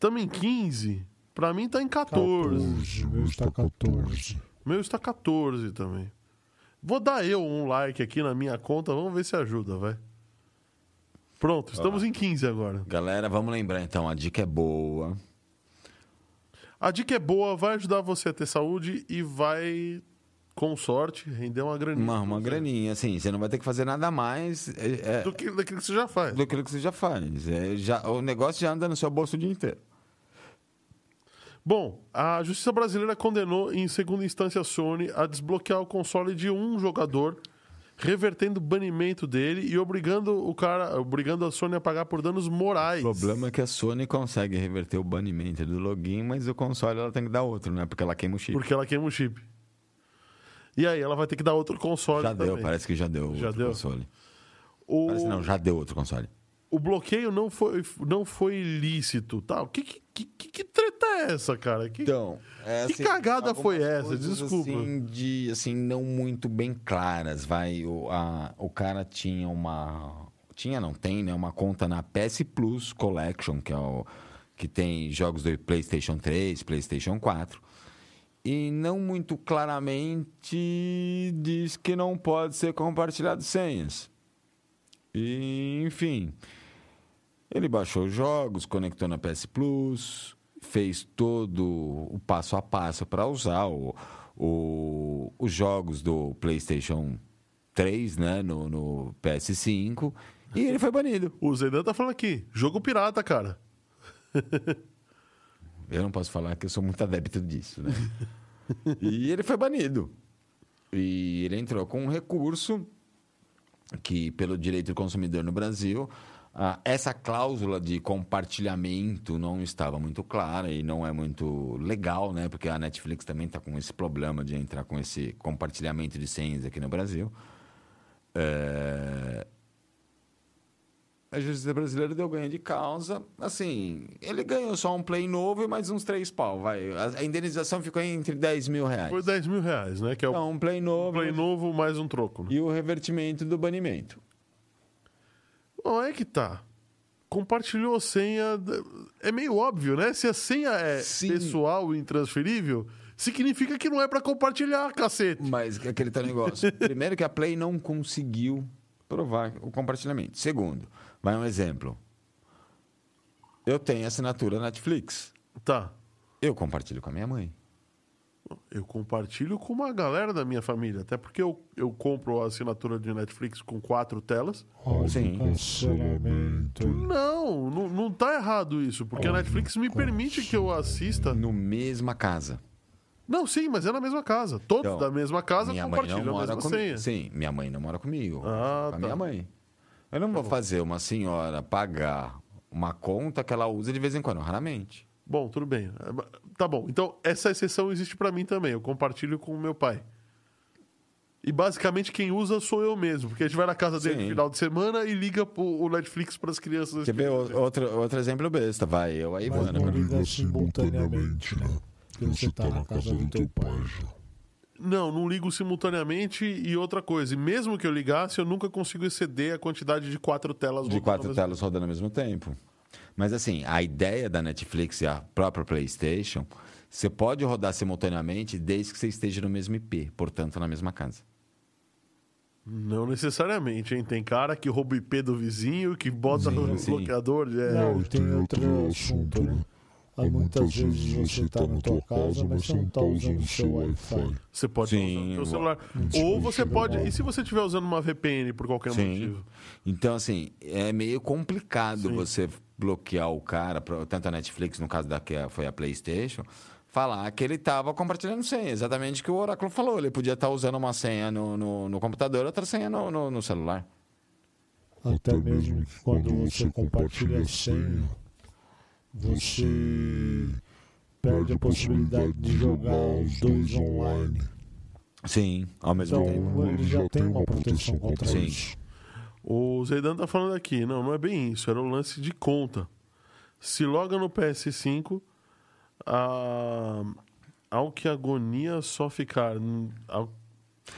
Tamo em 15. Pra mim tá em 14. 14, o meu está 14. Meu está 14 também. Vou dar eu um like aqui na minha conta, vamos ver se ajuda, vai. Pronto, estamos em 15 agora. Galera, vamos lembrar então, a dica é boa. A dica é boa, vai ajudar você a ter saúde e vai, com sorte, render uma graninha. Uma, uma graninha, assim, você não vai ter que fazer nada mais é, é, Do que, daquilo que você já faz. do que você já faz. É, já, o negócio já anda no seu bolso o dia inteiro. Bom, a Justiça Brasileira condenou em segunda instância a Sony a desbloquear o console de um jogador, revertendo o banimento dele e obrigando o cara, obrigando a Sony a pagar por danos morais. O problema é que a Sony consegue reverter o banimento do login, mas o console ela tem que dar outro, né? Porque ela queima o chip. Porque ela queima o chip. E aí, ela vai ter que dar outro console Já também. deu, parece que já deu Já outro deu? console. O... Parece não, já deu outro console. O bloqueio não foi, não foi ilícito. Tá? O que, que, que, que treta é essa, cara? Que, Então, é, Que cagada algumas foi essa? Desculpa. Assim, de, assim, não muito bem claras, vai. O, a, o cara tinha uma... Tinha, não tem, né? Uma conta na PS Plus Collection, que é o... Que tem jogos do PlayStation 3, PlayStation 4. E não muito claramente diz que não pode ser compartilhado senhas. E, enfim... Ele baixou os jogos, conectou na PS Plus, fez todo o passo a passo para usar o, o- os jogos do PlayStation 3 né, no, no PS5 e ele foi banido. O Zedan tá falando aqui, jogo pirata, cara. Eu não posso falar que eu sou muito adepto disso, né? e ele foi banido. E ele entrou com um recurso que, pelo direito do consumidor no Brasil, ah, essa cláusula de compartilhamento não estava muito clara e não é muito legal, né? Porque a Netflix também está com esse problema de entrar com esse compartilhamento de senhas aqui no Brasil. É, A justiça brasileira deu ganho de causa. Assim, ele ganhou só um play novo e mais uns três pau. Vai. A indenização ficou entre 10 mil reais. Foi 10 mil reais, né? Que é o Então, um play novo play novo mais um troco. Né? e o revertimento do banimento. Não é que tá. Compartilhou senha. É meio óbvio, né? Se a senha é Sim. pessoal e intransferível, significa que não é pra compartilhar, cacete. Mas é aquele tal negócio. [LAUGHS] Primeiro que a Play não conseguiu provar o compartilhamento. Segundo, vai um exemplo. Eu tenho assinatura Netflix. Tá. Eu compartilho com a minha mãe. Eu compartilho com uma galera da minha família. Até porque eu, eu compro a assinatura de Netflix com quatro telas. Olha Sim. cancelamento. Não, não, não tá errado isso. Porque a Netflix me permite que eu assista. No mesma casa. Não, sim, mas é na mesma casa. Todos Então, da mesma casa compartilham a mesma comigo. senha. Sim, minha mãe não mora comigo. Ah, com tá. a minha mãe. Eu não vou fazer uma senhora pagar uma conta que ela usa de vez em quando, raramente. Bom, tudo bem. Tá bom. Então, essa exceção existe pra mim também. Eu compartilho com o meu pai. E basicamente quem usa sou eu mesmo, porque a gente vai na casa dele no Sim. final de semana e liga pro- o Netflix pras crianças. Quer ver outro, outro exemplo besta? Vai, eu, a Mas Ivana. não liga simultaneamente, né? Porque você tá na casa do teu pai já. Não, não ligo simultaneamente e outra coisa. E mesmo que eu ligasse, eu nunca consigo exceder a quantidade de quatro telas. De rodando quatro telas rodando ao mesmo tempo. Mas assim, a ideia da Netflix e a própria PlayStation, você pode rodar simultaneamente desde que você esteja no mesmo IP, portanto, na mesma casa. Não necessariamente, hein? Tem cara que rouba o IP do vizinho, que bota Sim, no sim. bloqueador. É... Não, tem outro assunto, né? Aí muitas vezes você tá na tua casa, mas você não tá usando o seu Wi-Fi. Você pode Sim, usar o seu celular. Ou você pode. E se você estiver usando uma VPN por qualquer Sim. motivo? Então, assim, é meio complicado Sim. você bloquear o cara, tanto a Netflix, no caso da que foi a PlayStation, falar que ele estava compartilhando senha. Exatamente o que o Oráculo falou. Ele podia estar usando uma senha no, no, no computador, outra senha no, no, no celular. Até mesmo que quando você compartilha a senha, você perde a possibilidade de jogar os dois online. Sim, ao mesmo tempo. Então ele já tem uma proteção contra Sim. isso. O Zeidan tá falando aqui. Não, não é bem isso. Era o lance de conta. Se loga no PS5, a... ao que agonia só ficar. Ao...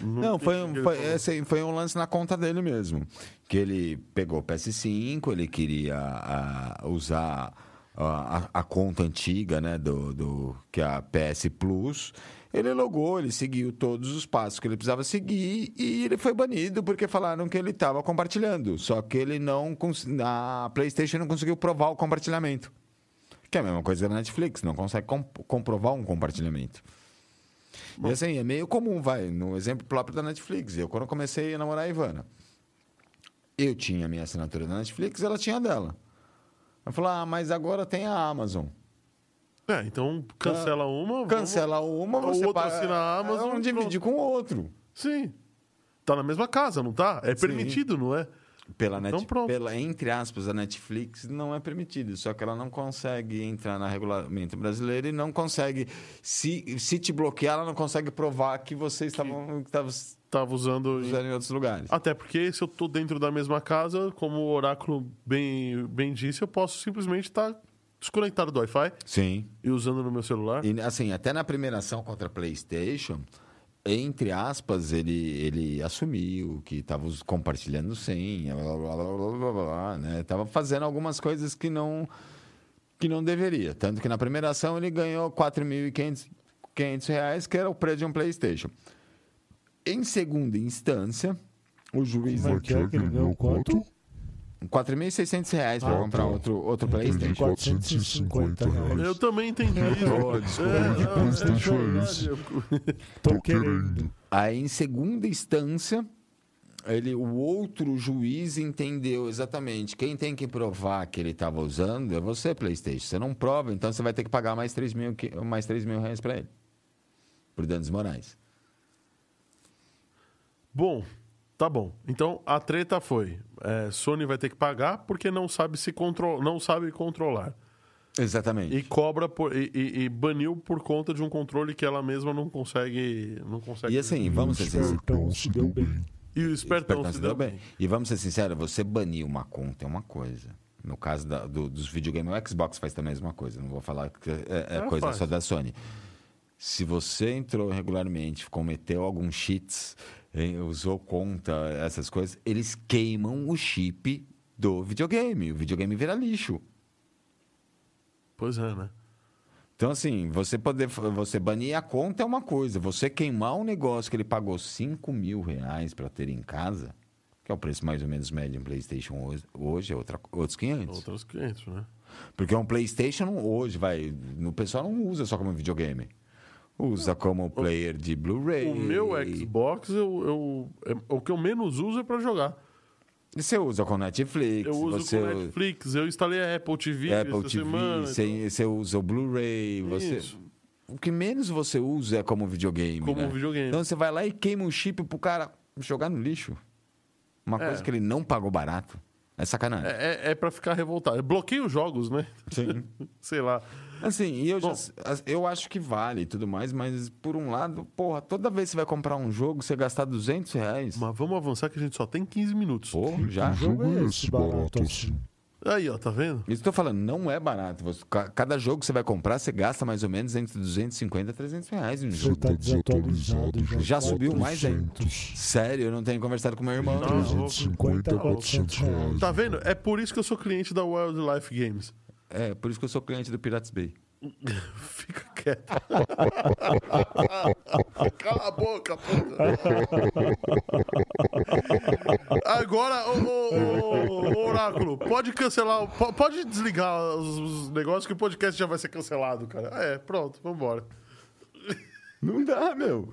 Não, foi, um- foi, esse foi um lance na conta dele mesmo. Que ele pegou o PS5, ele queria ah, usar ah, a, a conta antiga, né, do, do, que é a PS Plus. Ele logou, ele seguiu todos os passos que ele precisava seguir e ele foi banido porque falaram que ele estava compartilhando. Só que ele não. A PlayStation não conseguiu provar o compartilhamento. Que é a mesma coisa da Netflix, não consegue com- comprovar um compartilhamento. E assim, é meio comum, vai, no exemplo próprio da Netflix. Eu, quando comecei a namorar a Ivana, eu tinha a minha assinatura da Netflix, ela tinha a dela. Eu falei, ah, mas agora tem a Amazon. É, então cancela uma. vamos- Cancela uma, O você outro paga- assina a Amazon, Vamos dividir com o outro. Sim. Tá na mesma casa, não tá? É Sim. permitido, não é? Pela Então, net, pronto. pela, entre aspas, a Netflix não é permitido, só que ela não consegue entrar no regulamento brasileiro e não consegue. Se, se te bloquear, ela não consegue provar que você estava que estava Tava usando. usando em outros lugares. Até porque se eu tô dentro da mesma casa, como o Oráculo bem, bem disse, eu posso simplesmente estar desconectado do Wi-Fi Sim. e usando no meu celular. E, assim, até na primeira ação contra a PlayStation, entre aspas, ele, ele assumiu que estava compartilhando senha, blá, blá, blá, blá, blá, blá, né? Tava fazendo algumas coisas que não, que não deveria. Tanto que na primeira ação ele ganhou 4.500 reais, que era o preço de um PlayStation. Em segunda instância, o juiz... Como é que é que ele ganhou quanto? 4.600 reais para Ah, comprar tá. outro, outro PlayStation. 450 reais. Eu também entendi [LAUGHS] desculpa. É, é, PlayStation é [LAUGHS] Tô querendo. Aí, em segunda instância, ele, o outro juiz entendeu exatamente quem tem que provar que ele estava usando é você, PlayStation. Você não prova, então você vai ter que pagar mais 3 mil, mais 3 mil reais para ele. Por danos morais. Bom, tá bom. Então a treta foi: é, Sony vai ter que pagar porque não sabe se contro... não sabe controlar. Exatamente. E cobra por... e, e- e baniu por conta de um controle que ela mesma não consegue. Não consegue E assim, vamos ser sinceros. Espertão se deu bem. E o espertão Espertão se deu deu bem. E vamos ser sinceros, você banir uma conta é uma coisa. No caso da- do- dos videogames, o Xbox faz também a mesma coisa. Não vou falar que é, é É, coisa faz. só da Sony. Se você entrou regularmente, cometeu alguns cheats, usou conta, essas coisas, eles queimam o chip do videogame. O videogame vira lixo. Pois é, né? Então, assim, você poder você banir a conta é uma coisa. Você queimar um negócio que ele pagou 5 mil reais para ter em casa, que é o preço mais ou menos médio em PlayStation hoje, hoje é outra, outros 500. Outros 500, né? Porque um PlayStation hoje, vai, o pessoal não usa só como videogame. Usa como player de Blu-ray. O meu Xbox, eu, eu, é- o que eu menos uso é pra jogar. Você usa com Netflix. Eu uso você com Netflix, eu instalei a Apple TV Apple essa TV, semana. você, você usa o Blu-ray. Você... Isso. O que menos você usa é como videogame. Como né? videogame. Então você vai lá e queima um chip pro cara jogar no lixo. Uma É. coisa que ele não pagou barato. É sacanagem. É, é, é pra ficar revoltado. Bloqueia os jogos, né? Sim. [LAUGHS] Sei lá. Assim, e eu, já, eu acho que vale e tudo mais, mas por um lado, porra, toda vez que você vai comprar um jogo, você gastar 200 reais. Mas vamos avançar que a gente só tem 15 minutos. Pô, já. Que jogo é esse barato assim? Aí, ó, tá vendo? Isso que eu tô falando, não é barato. Você- ca- cada jogo que você vai comprar, você gasta mais ou menos entre 250 e 300 reais em um Você jogo. tá desatualizado. Já, Já subiu mais, hein? 400. Sério, eu não tenho conversado com meu irmão. Não, não. 350, 400 reais. Tá vendo? É por isso que eu sou cliente da Wildlife Games. É, por isso que eu sou cliente do Pirates Bay. [LAUGHS] Fica quieto. [LAUGHS] Cala a boca, porra. Agora, ô, ô, ô, Oráculo, pode cancelar, pode desligar os, os negócios que o podcast já vai ser cancelado, cara. É, pronto, vambora. Não dá, meu.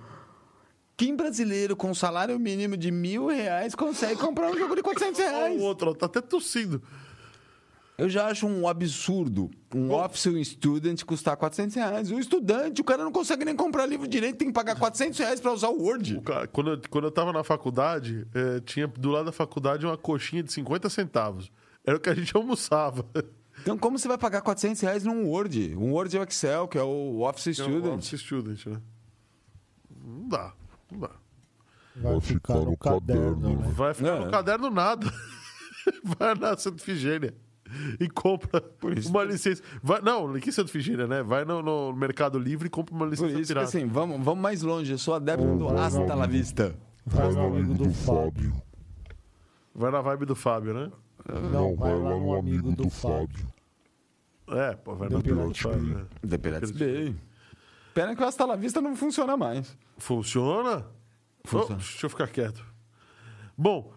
Quem brasileiro com salário mínimo de mil reais consegue comprar um jogo de 400 Ó, reais? o outro, ó, tá até tossindo. Eu já acho um absurdo um Office Student custar 400 reais. O estudante, o cara não consegue nem comprar livro direito, tem que pagar 400 reais pra usar o Word. O cara- quando, eu, quando eu tava na faculdade, eh, tinha do lado da faculdade uma coxinha de 50 centavos. Era o que a gente [LAUGHS] almoçava. Então, como você vai pagar 400 reais num Word? Um Word é o Excel, que é o Office É Student. Office Student, né? Não dá, não dá. Vai ficar no caderno, né? Vai ficar É. no caderno nada. [LAUGHS] Vai na Santa Figênia e compra isso uma licença. Vai, não, que Santa Figênia, né? Vai no, no Mercado Livre e compra uma Por licença isso que, pirata. assim, vamos, vamos mais longe. Eu sou adepto do Hasta la Vista. Vai no amigo do Fábio. Vai na vibe do Fábio, né? Não, vai lá no amigo do Fábio. É, pô, vai na Do vibe do Fábio. Bay. né? The Pirates Bay. Pena que o Hasta la Vista não funciona mais. Funciona? Funciona. Oh, deixa eu ficar quieto. Bom,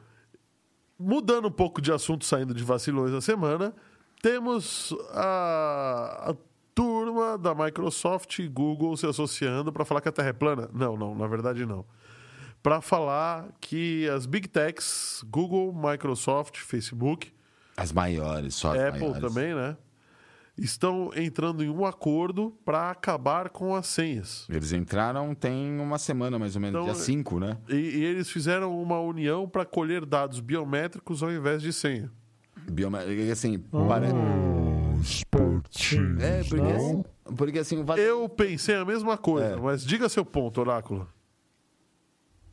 mudando um pouco de assunto, saindo de vacilões da semana, temos a, a turma da Microsoft e Google se associando para falar que a Terra é plana. Não, não, na verdade não. Para falar que as Big Techs, Google, Microsoft, Facebook, As maiores, só as Apple maiores. também, né? Estão entrando em um acordo para acabar com as senhas. Eles entraram tem uma semana, mais ou menos, Então, dia 5, né? E, e eles fizeram uma união para colher dados biométricos ao invés de senha. Bioma... Assim, pare- Ah, espertinhos, É, porque, não? assim, porque assim, o vac... Eu pensei a mesma coisa, É. mas diga seu ponto, Oráculo.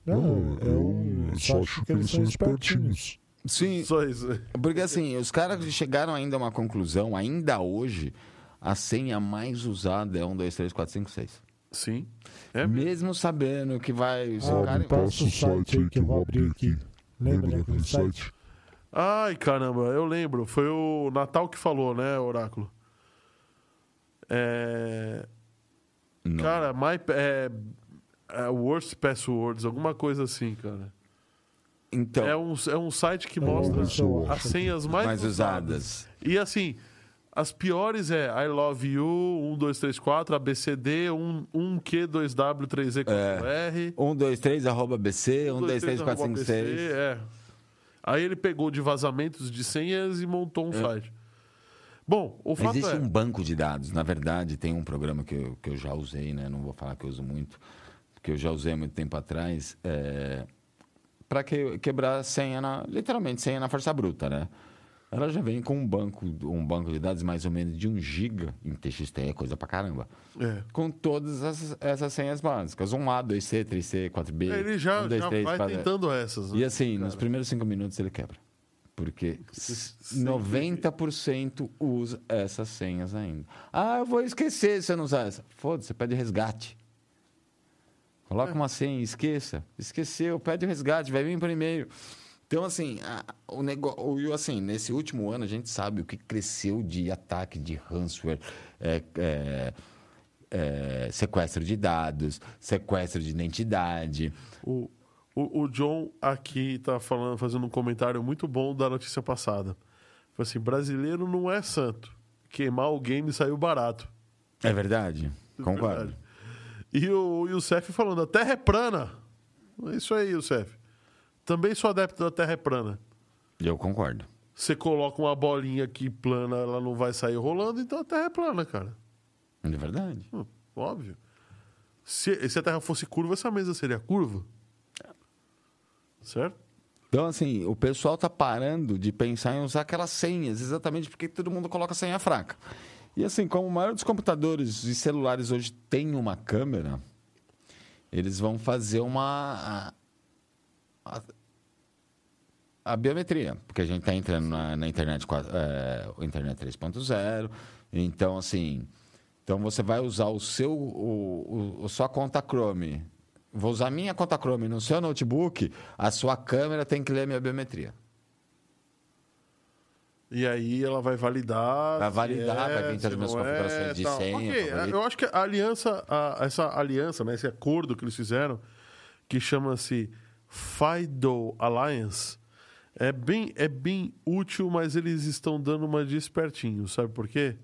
Não, eu só acho que eles são espertinhos. Sim, [LAUGHS] Só isso. porque assim, os caras chegaram ainda a uma conclusão, ainda hoje, a senha mais usada é 1, 2, 3, 4, 5, 6. Sim. É Mesmo sabendo que vai. Ah, cara... me passa o site aí que eu vou abrir aqui. Lembra daquele site? Ai, caramba, eu lembro. Foi o Natal que falou, né, Oráculo? É... Não. Cara, my, é, é, Worst Passwords, alguma coisa assim, cara. Então, É, um, é um site que É, mostra as senhas mais, mais usadas. usadas. E assim, as piores é I love you, 1, 2, 3, 4, ABCD, 1, 1Q, 2W, 3E, 4R. 1, 2, 3, arroba BC, 1, 2, 3, 4, 5, 6. É. Aí ele pegou de vazamentos de senhas e montou um site. Bom, o fato Existe é... um banco de dados. Na verdade, tem um programa que eu, que eu já usei, né? Não vou falar que eu uso muito, porque eu já usei há muito tempo atrás, é... para que, quebrar senha, na, literalmente, senha na força bruta, né? Ela já vem com um banco, um banco de dados mais ou menos de 1 giga em TXT, é coisa pra caramba. É. Com todas essas, essas senhas básicas. 1A, 2C, 3C, 4B. Ele já, 1, 2, já 3, vai 4... tentando essas. né? E assim, cara? nos primeiros cinco minutos ele quebra. Porque Sempre. 90% usa essas senhas ainda. Ah, eu vou esquecer se eu não usar essa. Foda-se, você pede resgate. Coloca É. uma senha e esqueça. Esqueceu, pede resgate, vai vir por e-mail. Então, assim, a- o negócio. Assim, nesse último ano a gente sabe o que cresceu de ataque de ransomware. é, é, é, sequestro de dados, sequestro de identidade. O, o, o John aqui tá falando, fazendo um comentário muito bom da notícia passada. Foi assim, brasileiro não é santo. Queimar o game saiu barato. É verdade? Concordo. Verdade. E o Youssef falando, a terra é plana. É isso aí, Youssef. Também sou adepto da terra é plana. Eu concordo. Você coloca uma bolinha aqui plana, ela não vai sair rolando, então a terra é plana, cara. É verdade. Hum, óbvio. Se, se a terra fosse curva, essa mesa seria curva. Certo? Então, assim, o pessoal tá parando de pensar em usar aquelas senhas, exatamente porque todo mundo coloca senha fraca. E assim, como o maior dos computadores e celulares hoje tem uma câmera, eles vão fazer uma. A, a- a biometria, porque a gente está entrando na, na internet, é, internet 3.0, então assim, então você vai usar o seu, o, o- a sua conta Chrome, vou usar minha conta Chrome no seu notebook, a sua câmera tem que ler a minha biometria. E aí ela vai validar. Vai validar, é, vai vir todas as minhas não configurações é, de tal. senha, Ok, favorito. Eu acho que a aliança, a- essa aliança, né, esse acordo que eles fizeram, que chama-se FIDO Alliance, é bem, é bem útil, mas eles estão dando uma de espertinho. Sabe por quê?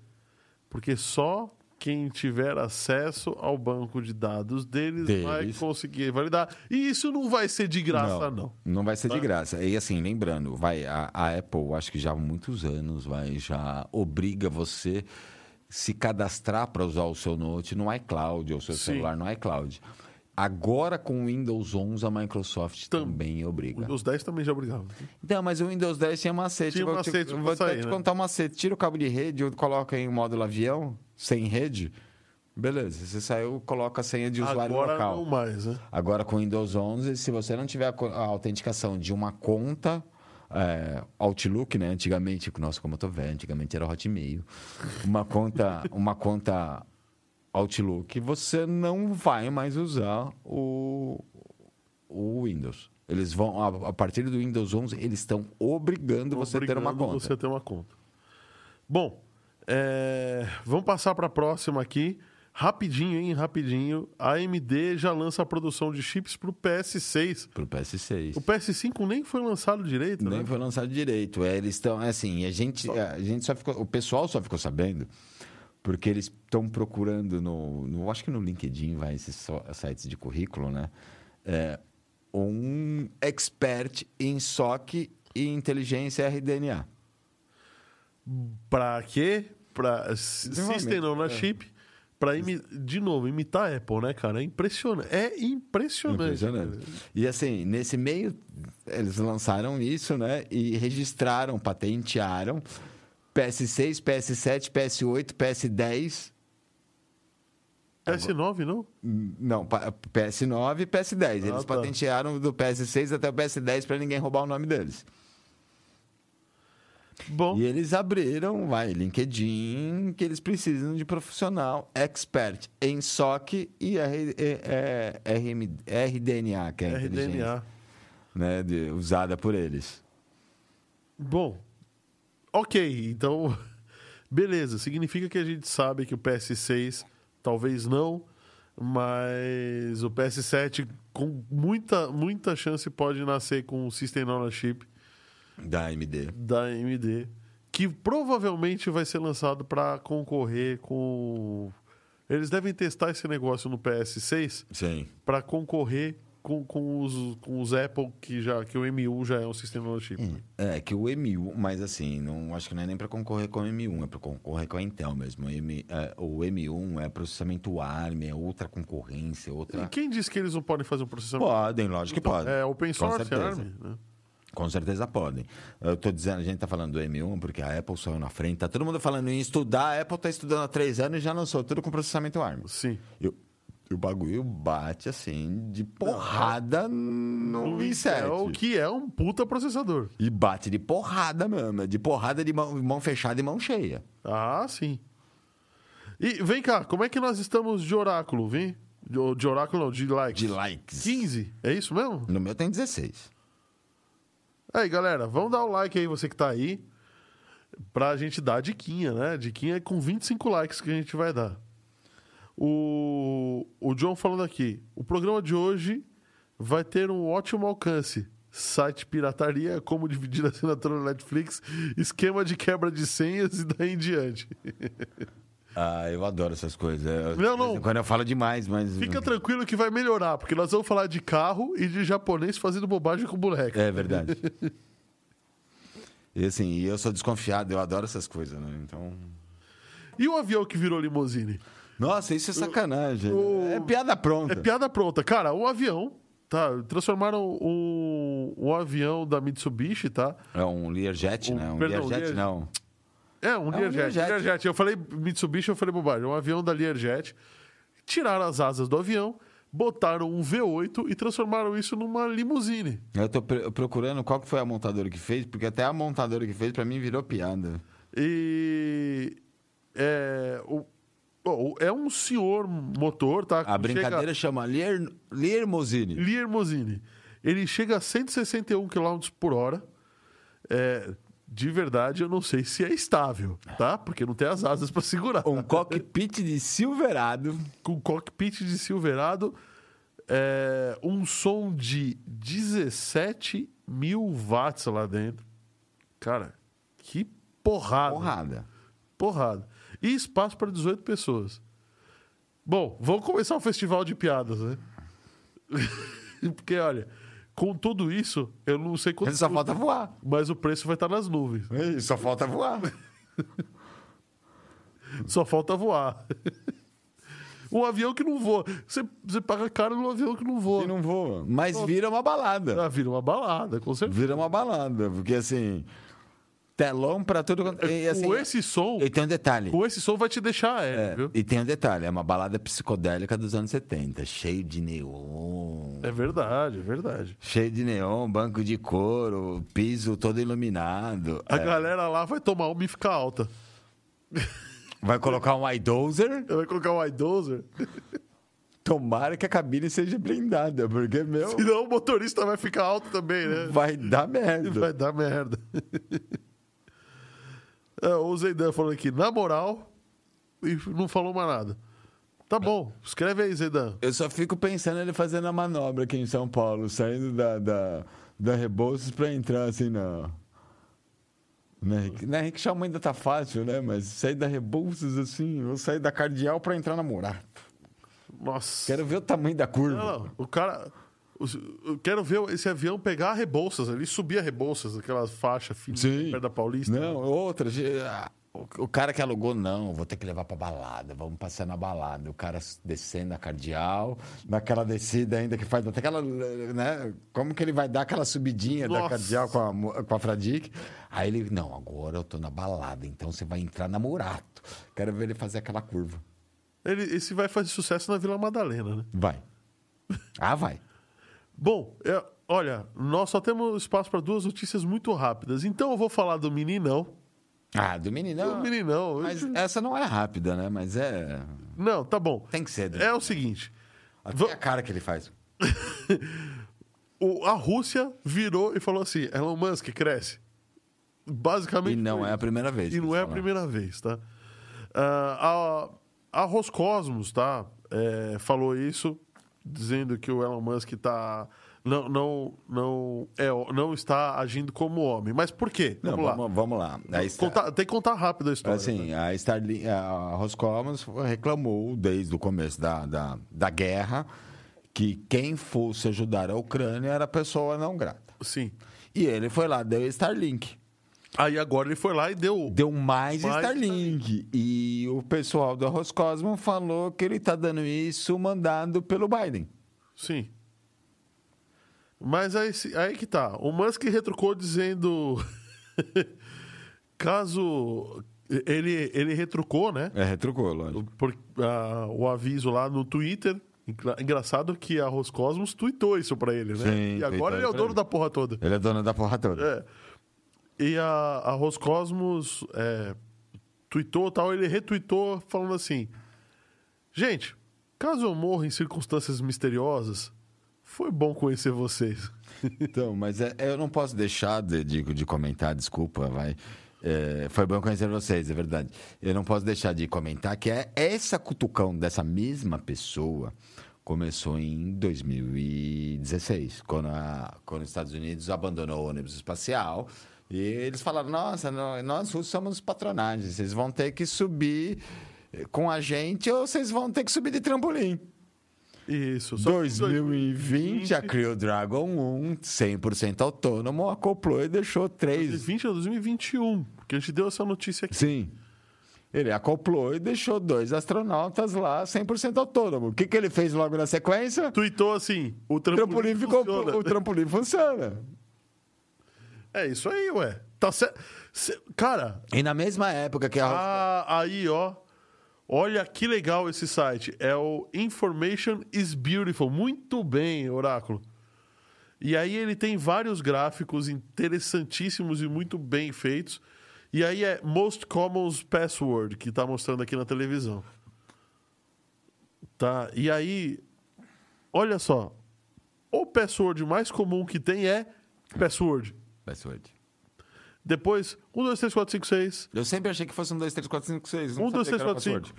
Porque só quem tiver acesso ao banco de dados deles, vai Deles. conseguir validar. E isso não vai ser de graça, não. Não vai ser Tá? de graça. E assim, lembrando, vai, a, a Apple, acho que já há muitos anos, vai, já obriga você se cadastrar para usar o seu Note no iCloud, ou o seu Sim. celular no iCloud. Agora, com o Windows 11, a Microsoft Tam- também O obriga. Windows 10 também já obrigava. Então, mas o Windows 10 tinha macete. Tinha vou macete te, vou sair, te né? contar um macete. Tira o cabo de rede, coloca em módulo avião, sem rede. Beleza, você saiu, coloca a senha de usuário Agora local. não mais, né? Agora com o Windows 11, se você não tiver a autenticação de uma conta é, Outlook, né? Antigamente, nossa, como eu tô velho, antigamente era Hotmail. Uma conta, [LAUGHS] uma conta Outlook, você não vai mais usar o, o Windows. Eles vão, a, a partir do Windows 11, eles estão obrigando você a ter uma Obrigando conta. Você ter uma conta. Bom, é, vamos passar para a próxima aqui. Rapidinho, hein? Rapidinho. A AMD já lança a produção de chips para o PS6. Pro PS6. O PS5 nem foi lançado direito, Nem né? foi lançado direito. É, eles estão, assim, a gente, a gente só ficou, o pessoal só ficou sabendo porque eles estão procurando no, no, acho que no LinkedIn, vai, esses so- sites de currículo, né? É, um expert em SOC e inteligência RDNA. Para quê? Pra System on a Chip pra imi- de novo imitar a Apple, né, cara? É impressionante. É impressionante. Impressionante. E assim, nesse meio, eles lançaram isso, né? E registraram, patentearam PS6, PS7, PS8, PS10. PS9, não? Não, pa- PS9 e PS10. Eles Ah, tá. patentearam do PS6 até o PS10 para ninguém roubar o nome deles. Bom, E eles abriram, vai, LinkedIn, que eles precisam de profissional expert em SOC e R, é, é, RM, RDNA, que é a RDNA. né, de- usada por eles. Bom, ok, então, [LAUGHS] beleza. Significa que a gente sabe que o PS6 talvez não, mas o PS7 com muita, muita chance pode nascer com o System Chip Da AMD. da AMD, que provavelmente vai ser lançado para concorrer com. Eles devem testar esse negócio no PS6 Sim. para concorrer com, com, os, com os Apple, que, já, que o M1 já é um sistema on chip. É, que o M1, mas assim, não, acho que não é nem para concorrer com o M1, é para concorrer com a Intel mesmo. O, M, é, o M1 é processamento ARM, é outra concorrência, E outra... quem disse que eles não podem fazer um processamento? Podem, lógico que podem. É open source. ARM. Né? Com certeza podem. Eu tô dizendo, a gente tá falando do M1 porque a Apple saiu na frente. Tá todo mundo falando em estudar. A Apple tá estudando há três anos e já lançou tudo com processamento ARM. Sim. E o- e o bagulho bate assim de porrada no O Intel, i7. que é um puta processador. E bate de porrada mesmo. De porrada de mão, mão fechada e mão cheia. Ah, sim. E vem cá, como é que nós estamos de oráculo, vem? De, de oráculo não, de likes. De likes. 15, é isso mesmo? No meu tem 16. Aí, galera, vamos dar o like aí, você que tá aí, pra gente dar a diquinha, né? Diquinha é com 25 likes que a gente vai dar. O, o John falando aqui, o programa de hoje vai ter um ótimo alcance. Site pirataria, como dividir a assinatura no Netflix, esquema de quebra de senhas e daí em diante. [LAUGHS] Ah, eu adoro essas coisas. Eu- Não, não. Quando eu falo demais, mas. Fica tranquilo que vai melhorar, porque nós vamos falar de carro e de japonês fazendo bobagem com boneca. É verdade. e assim, eu sou desconfiado, eu adoro essas coisas, né? Então. E o avião que virou limousine? Nossa, isso é sacanagem. o- É piada pronta. É piada pronta. Cara, o avião, tá? Transformaram um, um avião da Mitsubishi, tá? É um Learjet, Um- né? Um perdão, Learjet, Lear- não. É, um um Learjet. Learjet. Learjet. Eu falei Mitsubishi, eu falei bobagem. Um avião da Learjet. Tiraram as asas do avião, botaram um V8 e transformaram isso numa limusine. Eu tô procurando qual que foi a montadora que fez, porque até a montadora que fez, pra mim, virou piada. E... É, o, bom, é um senhor motor, tá? A brincadeira chama Lear, Limousine. Limousine. Ele chega a 161 km por hora. É, de verdade, eu não sei se é estável, tá? Porque não tem as asas para segurar. Um cockpit de Silverado. Com cockpit de Silverado, é, um som de 17 mil watts lá dentro. Cara, que porrada. Porrada. Porrada. E espaço para 18 pessoas. Bom, vamos começar o festival de piadas, né? [LAUGHS] Porque, olha, com tudo isso, eu não sei quanto. Só falta voar. Mas o preço vai estar nas nuvens. Só falta voar. [LAUGHS] Só falta voar. [LAUGHS] um avião que não voa. Você, você paga caro num avião que não voa. E não voa. Mas vira uma balada. Ah, vira uma balada, com certeza. Vira uma balada. Porque assim. Telão pra tudo. quanto- E, assim, com esse som, E tem um detalhe. com esse som vai te deixar aéreo, É, viu? e tem um detalhe, é uma balada psicodélica dos anos 70, cheio de neon. É verdade, é verdade. Cheio de neon, banco de couro, piso todo iluminado. A É, galera lá vai tomar uma e ficar alta. Vai colocar um iDozer, [LAUGHS] Vai colocar um iDozer. tomara que a cabine seja blindada, porque, meu, Senão o motorista vai ficar alto também, né? vai dar merda. Vai dar merda. É, o Zeidan falando aqui, na moral, e não falou mais nada. Tá bom, escreve aí, Zeidan. Eu só fico pensando ele fazendo a manobra aqui em São Paulo, saindo da, da, da Rebouças pra entrar assim na. Na, Henrique- na Chalmão ainda tá fácil, né? Mas sair da Rebouças assim, ou sair da Cardeal pra entrar na Morato. Nossa. Quero ver o tamanho da curva. Não, não, o cara. Eu quero ver esse avião pegar a Rebouças ali, subir a Rebouças, aquela faixa fina Sim. perto da Paulista. Não, outra. ge- ah, o cara que alugou, não, vou ter que levar pra balada, vamos passear na balada. O cara descendo a cardeal, naquela descida ainda que faz até aquela, né? Como que ele vai dar aquela subidinha da Nossa. cardeal com a, com a Fradique? Aí ele, não, agora eu tô na balada, então você vai entrar na Murato. Quero ver ele fazer aquela curva. Ele, esse vai fazer sucesso na Vila Madalena, né? Vai. [LAUGHS] Ah, vai. Bom, é, olha, nós só temos espaço para duas notícias muito rápidas. Então eu vou falar do meninão. Ah, do meninão. Do meninão. Mas essa não é rápida, né? Mas é. Não, tá bom. Tem que ser. né? É o seguinte: Até a cara que ele faz. [LAUGHS] o- a Rússia virou e falou assim: Elon Musk cresce. Basicamente. E não é a primeira vez. E não é a primeira vez, tá? Ah, a, a Roscosmos, tá? É, falou isso, dizendo que o Elon Musk tá. Não, não, não, é, não está agindo como homem. Mas por quê? Não, Vamos lá. vamos, vamos lá. Star- tem que contar rápido a história. Assim, a, Starlink, a Roscosmos reclamou desde o começo da, da, da guerra que quem fosse ajudar a Ucrânia era pessoa não grata. Sim. E ele foi lá, deu Starlink. Aí agora ele foi lá e deu. Deu mais, Mais Starlink. E o pessoal da Roscosmos falou que ele está dando isso mandado pelo Biden. Sim. Mas aí, aí que tá. O Musk retrucou dizendo. [LAUGHS] Caso. Ele, ele retrucou, né? É, retrucou, lógico. Por, ah, o aviso lá no Twitter. Engra- Engraçado que a Roscosmos tweetou isso pra ele, né? Sim, e agora ele é o dono da porra toda. Ele é dono da porra toda. É. E a, a Roscosmos é, tweetou tal, ele retweetou falando assim: Gente, caso eu morra em circunstâncias misteriosas, foi bom conhecer vocês. [LAUGHS] Então, mas é- eu não posso deixar de, de, de comentar, desculpa, vai. É, foi bom conhecer vocês, é verdade. Eu não posso deixar de comentar que é essa cutucão dessa mesma pessoa começou em 2016, quando, a- quando os Estados Unidos abandonou o ônibus espacial. E eles falaram: nossa, nó- nós russos somos patronagens, vocês vão ter que subir com a gente ou vocês vão ter que subir de trampolim. Isso. só que em 2020, a Crew Dragon 1, 100% autônomo, acoplou e deixou três. 2020 ou 2021, porque a gente deu essa notícia aqui. Sim. Ele acoplou e deixou dois astronautas lá 100% autônomo. O que, que ele fez logo na sequência? Tweetou assim: o trampolim, trampolim, ficou, funciona. o trampolim funciona. É isso aí, ué. Tá certo. Cara, E na mesma época que a. ah, aí, ó. Olha que legal esse site. É o Information is Beautiful. Muito bem, Oráculo. E aí ele tem vários gráficos interessantíssimos e muito bem feitos. E aí é Most Common Password, que tá mostrando aqui na televisão. Tá? E aí, olha só. O password mais comum que tem é password. Password. Depois, 1, 2, 3, 4, 5, 6. Eu sempre achei que fosse um, dois, três, quatro, cinco, seis. 1, 2, 3, 4, 5.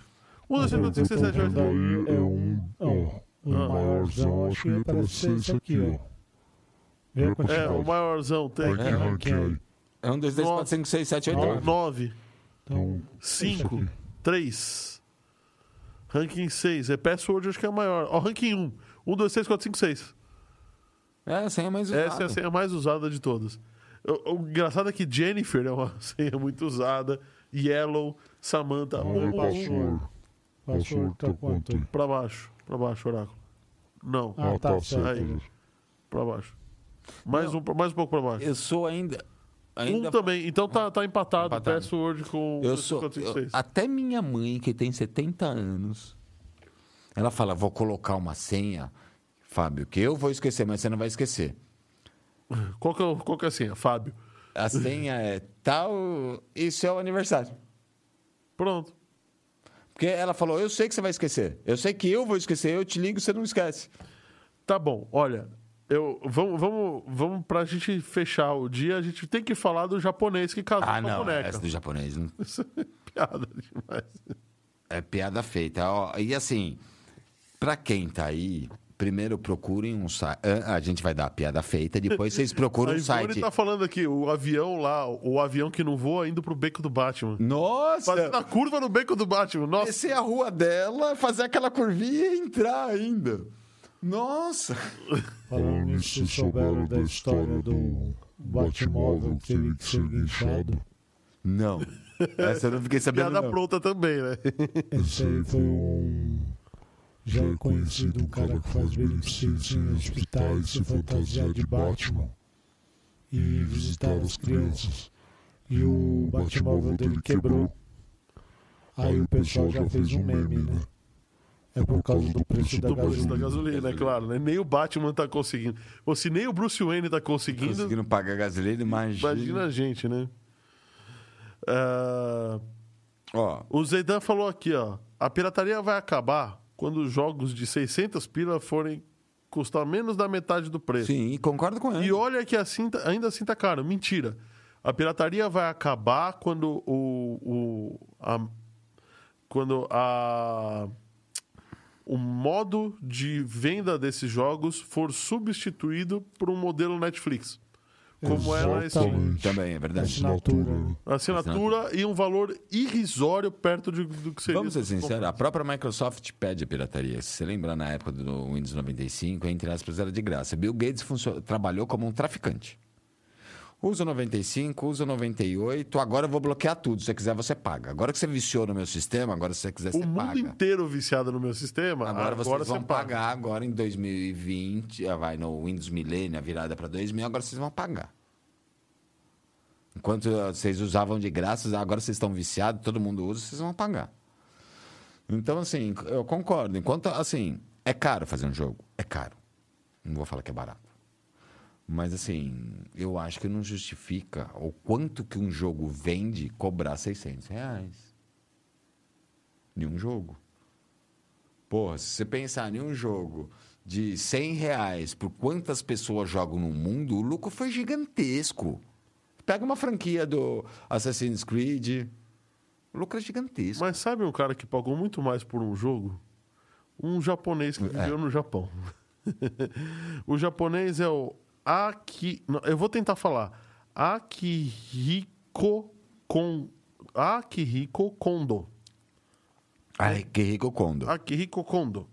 1, 2, 3, 4, 5, 6, 7, 8. Daí é um, ó, o maiorzão, acho que parece ser esse aqui, ó. É, o maiorzão tem. Aqui, aqui, aí. É um, dois, três, quatro, cinco, seis, sete, oito, nove. 9, Então, 5, 3. Ranking 6. É password, acho que é o maior. Ó, ranking 1. 1, 2, 3, 4, 5, 6. É, a senha mais usada. Essa é a senha mais usada de todas. O, o engraçado é que Jennifer é uma [LAUGHS] senha muito usada. Yellow, Samantha. Um, o password. Password tá quanto pra baixo. Pra baixo, oráculo. Não, Ah, tá certo. Aí. pra baixo. Mais um, mais um pouco pra baixo. Eu sou ainda. ainda Um também. Então tá, tá empatado. Empatado. Password com Eu sou. 4, 5, eu- 6. até minha mãe, que tem 70 anos, ela fala: vou colocar uma senha, Fábio, que eu vou esquecer, mas você não vai esquecer. Qual, que é, o- qual que é a senha? Fábio. A senha é tal e seu aniversário. Pronto. Porque ela falou: eu sei que você vai esquecer. Eu sei que eu vou esquecer, eu te ligo você não esquece. Tá bom, olha. Eu, vamos, vamos, vamos pra gente fechar o dia, a gente tem que falar do japonês que casou Ah, com a não, boneca. essa do japonês não- [LAUGHS] Isso é piada demais. é piada feita. Ó, e assim, pra quem tá aí, primeiro procurem um site. A gente vai dar a piada feita, depois vocês procuram [LAUGHS] a um site. tá falando aqui, o avião lá, o avião que não voa indo pro beco do Batman. Nossa! Fazendo a curva no beco do Batman. Nossa, descer a rua dela, fazer aquela curvinha e entrar ainda. Nossa! [LAUGHS] Falando nisso, souberam da história do Batmóvel que teve que ser guinchado? Não. [LAUGHS] Essa eu não fiquei sabendo. Piada não. pronta também, né? Esse aí foi um. Já é conhecido um cara que faz beneficência em hospitais se fantasiar de Batman e visitar as crianças. E o Batmóvel dele quebrou. Aí o pessoal já fez um meme, né? É por causa do preço da Do preço da gasolina. gasolina, é claro. Né? Nem o Batman tá conseguindo. Ou se nem o Bruce Wayne tá conseguindo, Conseguindo pagar gasolina, imagina. imagina a gente, né? Ah, Ó, o Zeidan falou aqui, ó. A pirataria vai acabar quando os jogos de 600 pila forem custar menos da metade do preço. sim, concordo com ele. E olha que assim, ainda assim tá caro. Mentira. A pirataria vai acabar quando o, o a, quando a o modo de venda desses jogos for substituído por um modelo Netflix. Como é. Exatamente. Também, é verdade. Assinatura. Assinatura e um valor irrisório perto de- do que seria. Vamos ser sinceros, a própria Microsoft pede a pirataria. Se você lembra na época do Windows 95, entre aspas, era de graça. Bill Gates trabalhou como um traficante. Usa o 95, usa o 98, agora eu vou bloquear tudo. Se você quiser, você paga. Agora que você viciou no meu sistema, agora se você quiser, O você mundo paga. inteiro viciado no meu sistema. Agora, vocês você vão paga. pagar agora em 2020, ah, vai no Windows Millennium, a virada para 2000, agora vocês vão pagar. Enquanto ah, vocês usavam de graça, agora vocês estão viciados, todo mundo usa, vocês vão pagar. Então, assim, eu concordo. Enquanto, assim, é caro fazer um jogo, é caro. Não vou falar que é barato. Mas, assim, eu acho que não justifica o quanto que um jogo vende cobrar 600 reais. De um jogo. Porra, se você pensar em um jogo de 100 reais por quantas pessoas jogam no mundo, o lucro foi gigantesco. Pega uma franquia do Assassin's Creed, o lucro é gigantesco. Mas sabe um cara que pagou muito mais por um jogo? Um japonês que viveu no Japão. [LAUGHS] o japonês é o Aki. eu vou tentar falar. Akihiko Kon... Akihiko Kondo. Ai, que rico Kondo. Akihiko Kondo.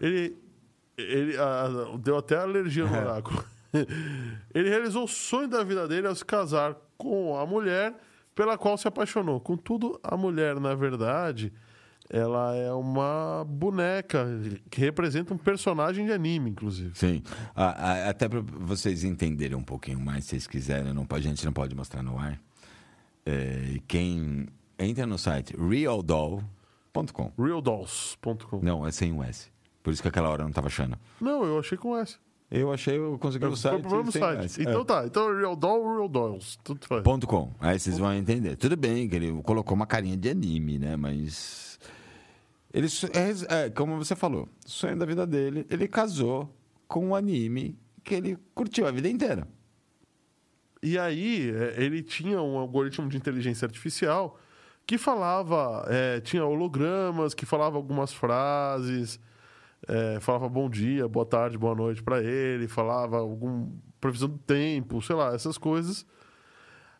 Ele. ele ah, deu até alergia no oráculo. [LAUGHS] ele realizou o sonho da vida dele ao se casar com a mulher pela qual se apaixonou. Contudo, a mulher, na verdade, ela é uma boneca que representa um personagem de anime, inclusive. Sim. Ah, até para vocês entenderem um pouquinho mais, se vocês quiserem, não a gente não pode mostrar no ar. É, quem entra no site realdoll.com. Realdolls.com. Não, é sem o S. Por isso que aquela hora eu não estava achando. Não, eu achei com S. Eu achei, eu consegui o Foi site. problema no site. Então É. tá, então Real Doll, Real Dolls. Tudo faz. Ponto com. Aí vocês vão entender. Tudo bem que ele colocou uma carinha de anime, né? Mas. Ele, é, é, como você falou, o sonho da vida dele, ele casou com um anime que ele curtiu a vida inteira. E aí, é, ele tinha um algoritmo de inteligência artificial que falava, é, tinha hologramas, que falava algumas frases, é, falava bom dia, boa tarde, boa noite para ele, falava algum previsão do tempo, sei lá, essas coisas.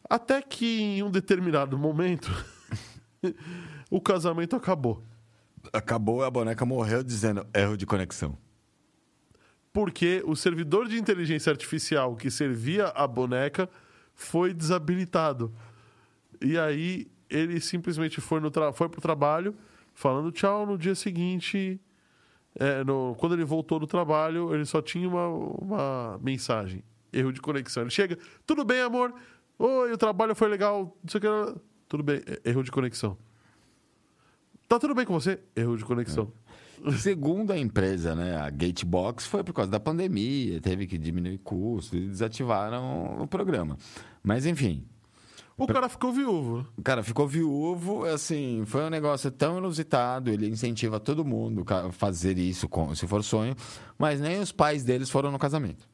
Até que em um determinado momento [LAUGHS] o casamento acabou. Acabou a boneca morreu dizendo erro de conexão. porque o servidor de inteligência artificial que servia a boneca foi desabilitado. E aí ele simplesmente foi, no tra foi pro trabalho falando tchau no dia seguinte. É, no- quando ele voltou do trabalho, ele só tinha uma, uma mensagem. Erro de conexão. Ele chega, tudo bem, amor? Oi, o trabalho foi legal. Não sei o que. lá." Tudo bem, erro de conexão. Tá tudo bem com você? Erro de conexão. Segundo a empresa, né, a Gatebox, foi por causa da pandemia, teve que diminuir custo e desativaram o programa. Mas enfim, O cara ficou viúvo. né? O cara ficou viúvo, assim, foi um negócio tão inusitado, ele incentiva todo mundo a fazer isso, se for sonho, mas nem os pais deles foram no casamento.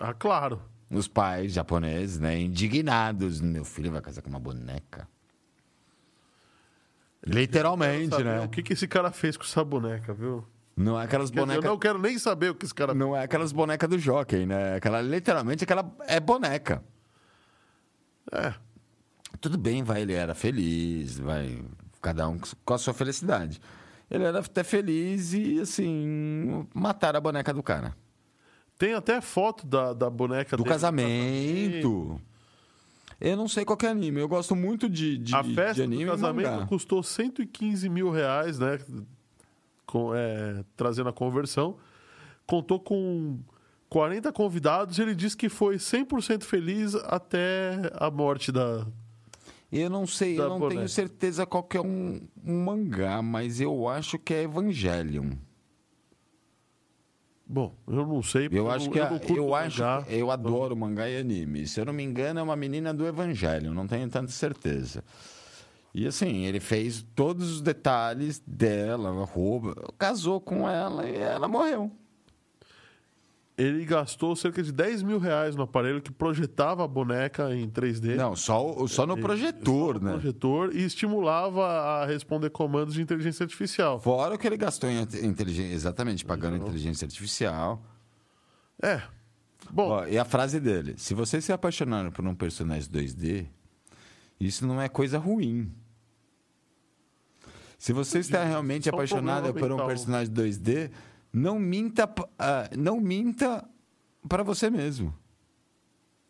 Ah, claro. Os pais japoneses, né, indignados, meu filho vai casar com uma boneca. Literalmente, né? O que, que esse cara fez com essa boneca, viu? Não é aquelas bonecas... Eu não quero nem saber o que esse cara Não é aquelas bonecas do jockey, né? Aquela, literalmente, aquela é boneca. É. Tudo bem, vai, ele era feliz, vai, cada um com a sua felicidade. Ele era até feliz e, assim, mataram a boneca do cara. Tem até foto da, da boneca Do dele no casamento. Eu não sei qual é anime. Eu gosto muito de, de, A de festa anime do e casamento mangá. custou 115 mil reais, né? Com, é, trazendo a conversão. Contou com 40 convidados e ele disse que foi 100% feliz até a morte da. Eu não sei, eu não boneca. tenho certeza qual que é um, um mangá, mas eu acho que é Evangelion. Bom, eu não sei. porque Eu acho que eu, a- eu acho mangá. eu adoro mangá e anime. Se eu não me engano, é uma menina do Evangelho, não tenho tanta certeza. E assim, ele fez todos os detalhes dela, a roupa, casou com ela e ela morreu. Ele gastou cerca de 10 mil reais no aparelho que projetava a boneca em 3D. Não, só, só no projetor, no né? projetor e estimulava a responder comandos de inteligência artificial. Fora o que ele gastou em inteligência, exatamente, pagando inteligência artificial. É. Bom, Ó, e a frase dele: se você se apaixonar por um personagem 2D, isso não é coisa ruim. Se você está realmente Só um apaixonada problema por um personagem 2D, não minta, ah, não minta para você mesmo.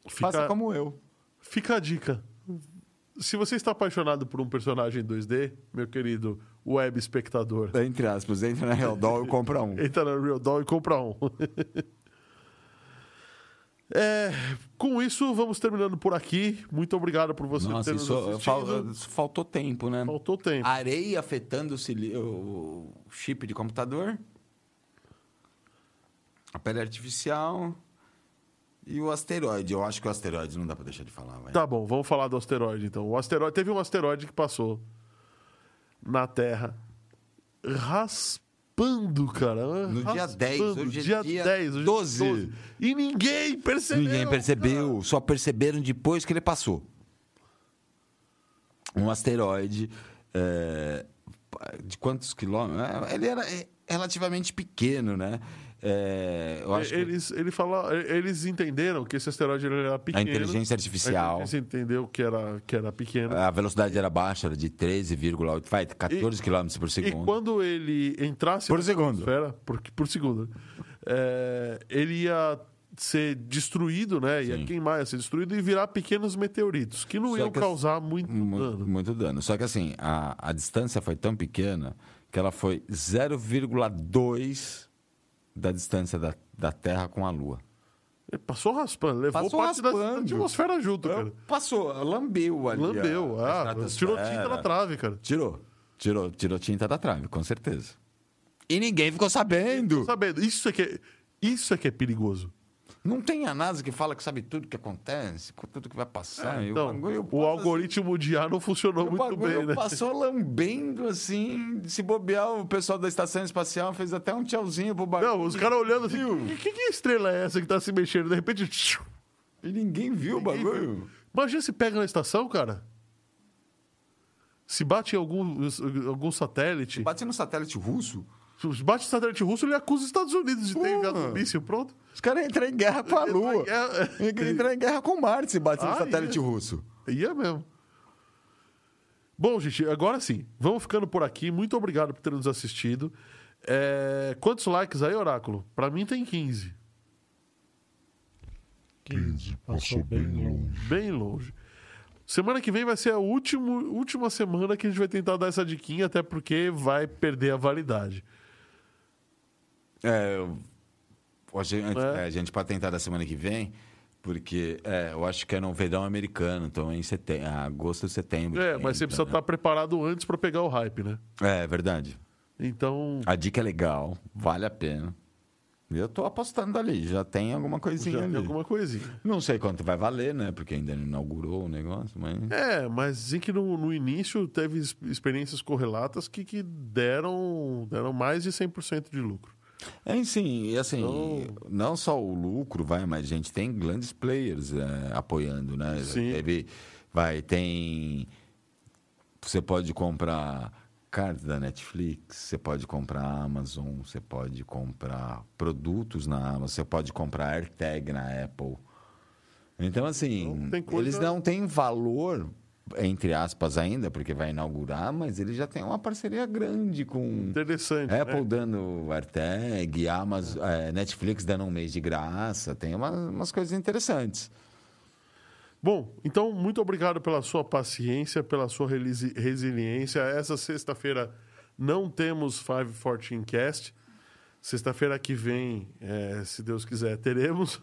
fica, Faça como eu. fica a dica. Se você está apaixonado por um personagem 2D, meu querido web espectador, Entre aspas, entra na Real Doll e compra um. [LAUGHS] entra na Real Doll e compra um. [LAUGHS] É, com isso, vamos terminando por aqui. Muito obrigado por você ter Nossa, nos isso fal- faltou tempo, né? Faltou tempo. Areia afetando o chip de computador. A pele artificial. E o asteroide. Eu acho que o asteroide não dá pra deixar de falar, vai. Tá bom, vamos falar do asteroide então. O asteroide teve um asteroide que passou na Terra raspando, cara. No dia 10, hoje é dia, dia 10, hoje é 12. E ninguém percebeu. Ninguém percebeu, só perceberam depois que ele passou. Um asteroide é, de quantos quilômetros? É, Ele era é, relativamente pequeno, né? É, eu acho que Eles, ele fala, eles entenderam que esse asteroide era a pequeno. inteligência A artificial, inteligência entendeu que era, que era pequeno. a velocidade era baixa, era de 13,8, vai, 14 km por E segundo. quando ele entrasse Por na segundo. atmosfera, por, por segundo, é, ele ia ser destruído, né? Ia queimar, ia ser destruído e virar pequenos meteoritos, que não Só iam que- causar muito Muito, dano. muito dano. Só que assim, a, a distância foi tão pequena que ela foi 0,2 da distância da, da Terra com a Lua. Ele passou raspando, levou Passou parte da raspando. atmosfera junto, cara. Passou, lambeu ali. Lambeu, a- ah, tirou tinta na trave, cara. Tirou. Tirou, tirou tinta da trave, com certeza. E ninguém ficou sabendo. Sabendo, isso é que é, isso é que é perigoso. Não tem a NASA que fala que sabe tudo que acontece, tudo que vai passar. e Então, bagulho o passa algoritmo de ar não funcionou assim, o muito bagulho bem, né? passou lambendo assim. Se bobear, o pessoal da estação espacial fez até um tchauzinho pro bagulho. Não, os caras olhando assim, Viu? que, que estrela é essa que tá se mexendo? De repente, E ninguém viu o Ninguém bagulho. Imagina se pega na estação, cara. Se bate em algum, algum satélite. Bate no satélite russo, Se bate no satélite russo, ele acusa os Estados Unidos de ter Porra. enviado um míssil. Pronto. Os caras entram em guerra com a em Lua. guerra. Entram em guerra com Marte se bate no Ah, satélite ia. russo. Ia mesmo. Bom, gente, agora sim. Vamos ficando por aqui. Muito obrigado por ter nos assistido. É, Quantos likes aí, Oráculo? Pra mim tem 15. 15, passou bem longe. Bem longe. Semana que vem vai ser a último, última semana que a gente vai tentar dar essa diquinha, até porque vai perder a validade. É, eu- hoje, antes- É. é, a gente pode tentar da semana que vem, porque é, eu acho que é no verão americano, então é em setembro, agosto, setembro. É, mas você precisa né? estar preparado antes pra pegar o hype, né? É, é verdade. Então, A dica é legal, vale a pena. Eu tô apostando ali, já tem alguma coisinha já ali. tem alguma coisinha. Não sei quanto vai valer, né? Porque ainda não inaugurou o negócio, mas. É, mas dizem que no, no início teve experiências correlatas que, que deram, deram mais de 100% de lucro. É, sim, e assim, Então- não só o lucro, vai, mas a gente tem grandes players é, apoiando, né? Sim. Teve, vai, tem. Você pode comprar cards da Netflix, você pode comprar Amazon, você pode comprar produtos na Amazon, você pode comprar AirTag na Apple. Então, assim, Então, coisa- eles não têm valor, entre aspas, ainda, porque vai inaugurar, mas eles já têm uma parceria grande com. Interessante. Apple né? dando AirTag, Amazon, eh, Netflix dando um mês de graça, tem umas, umas coisas interessantes. Bom, então, muito obrigado pela sua paciência, pela sua resiliência. Essa sexta-feira não temos 514 Cast. Sexta-feira que vem, é, se Deus quiser, teremos.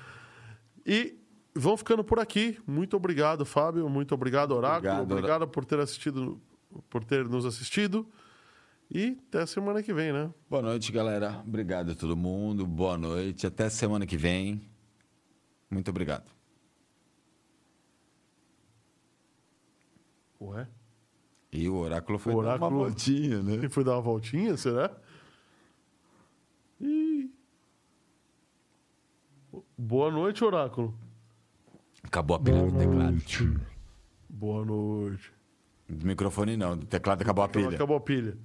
[LAUGHS] e vão ficando por aqui. Muito obrigado, Fábio. Muito obrigado, Oráculo. Obrigado, Obrigado, por ter assistido, por ter nos assistido. E até semana que vem, né? Boa noite, galera. Obrigado a todo mundo. Boa noite. Até semana que vem. Muito obrigado. Ué? E o oráculo foi O dar oráculo- uma voltinha, né? Ele foi dar uma voltinha, será? Ih. Boa noite, Oráculo. Acabou a pilha Boa do teclado. noite. Boa noite. Do microfone não, do teclado acabou a pilha. Acabou a pilha.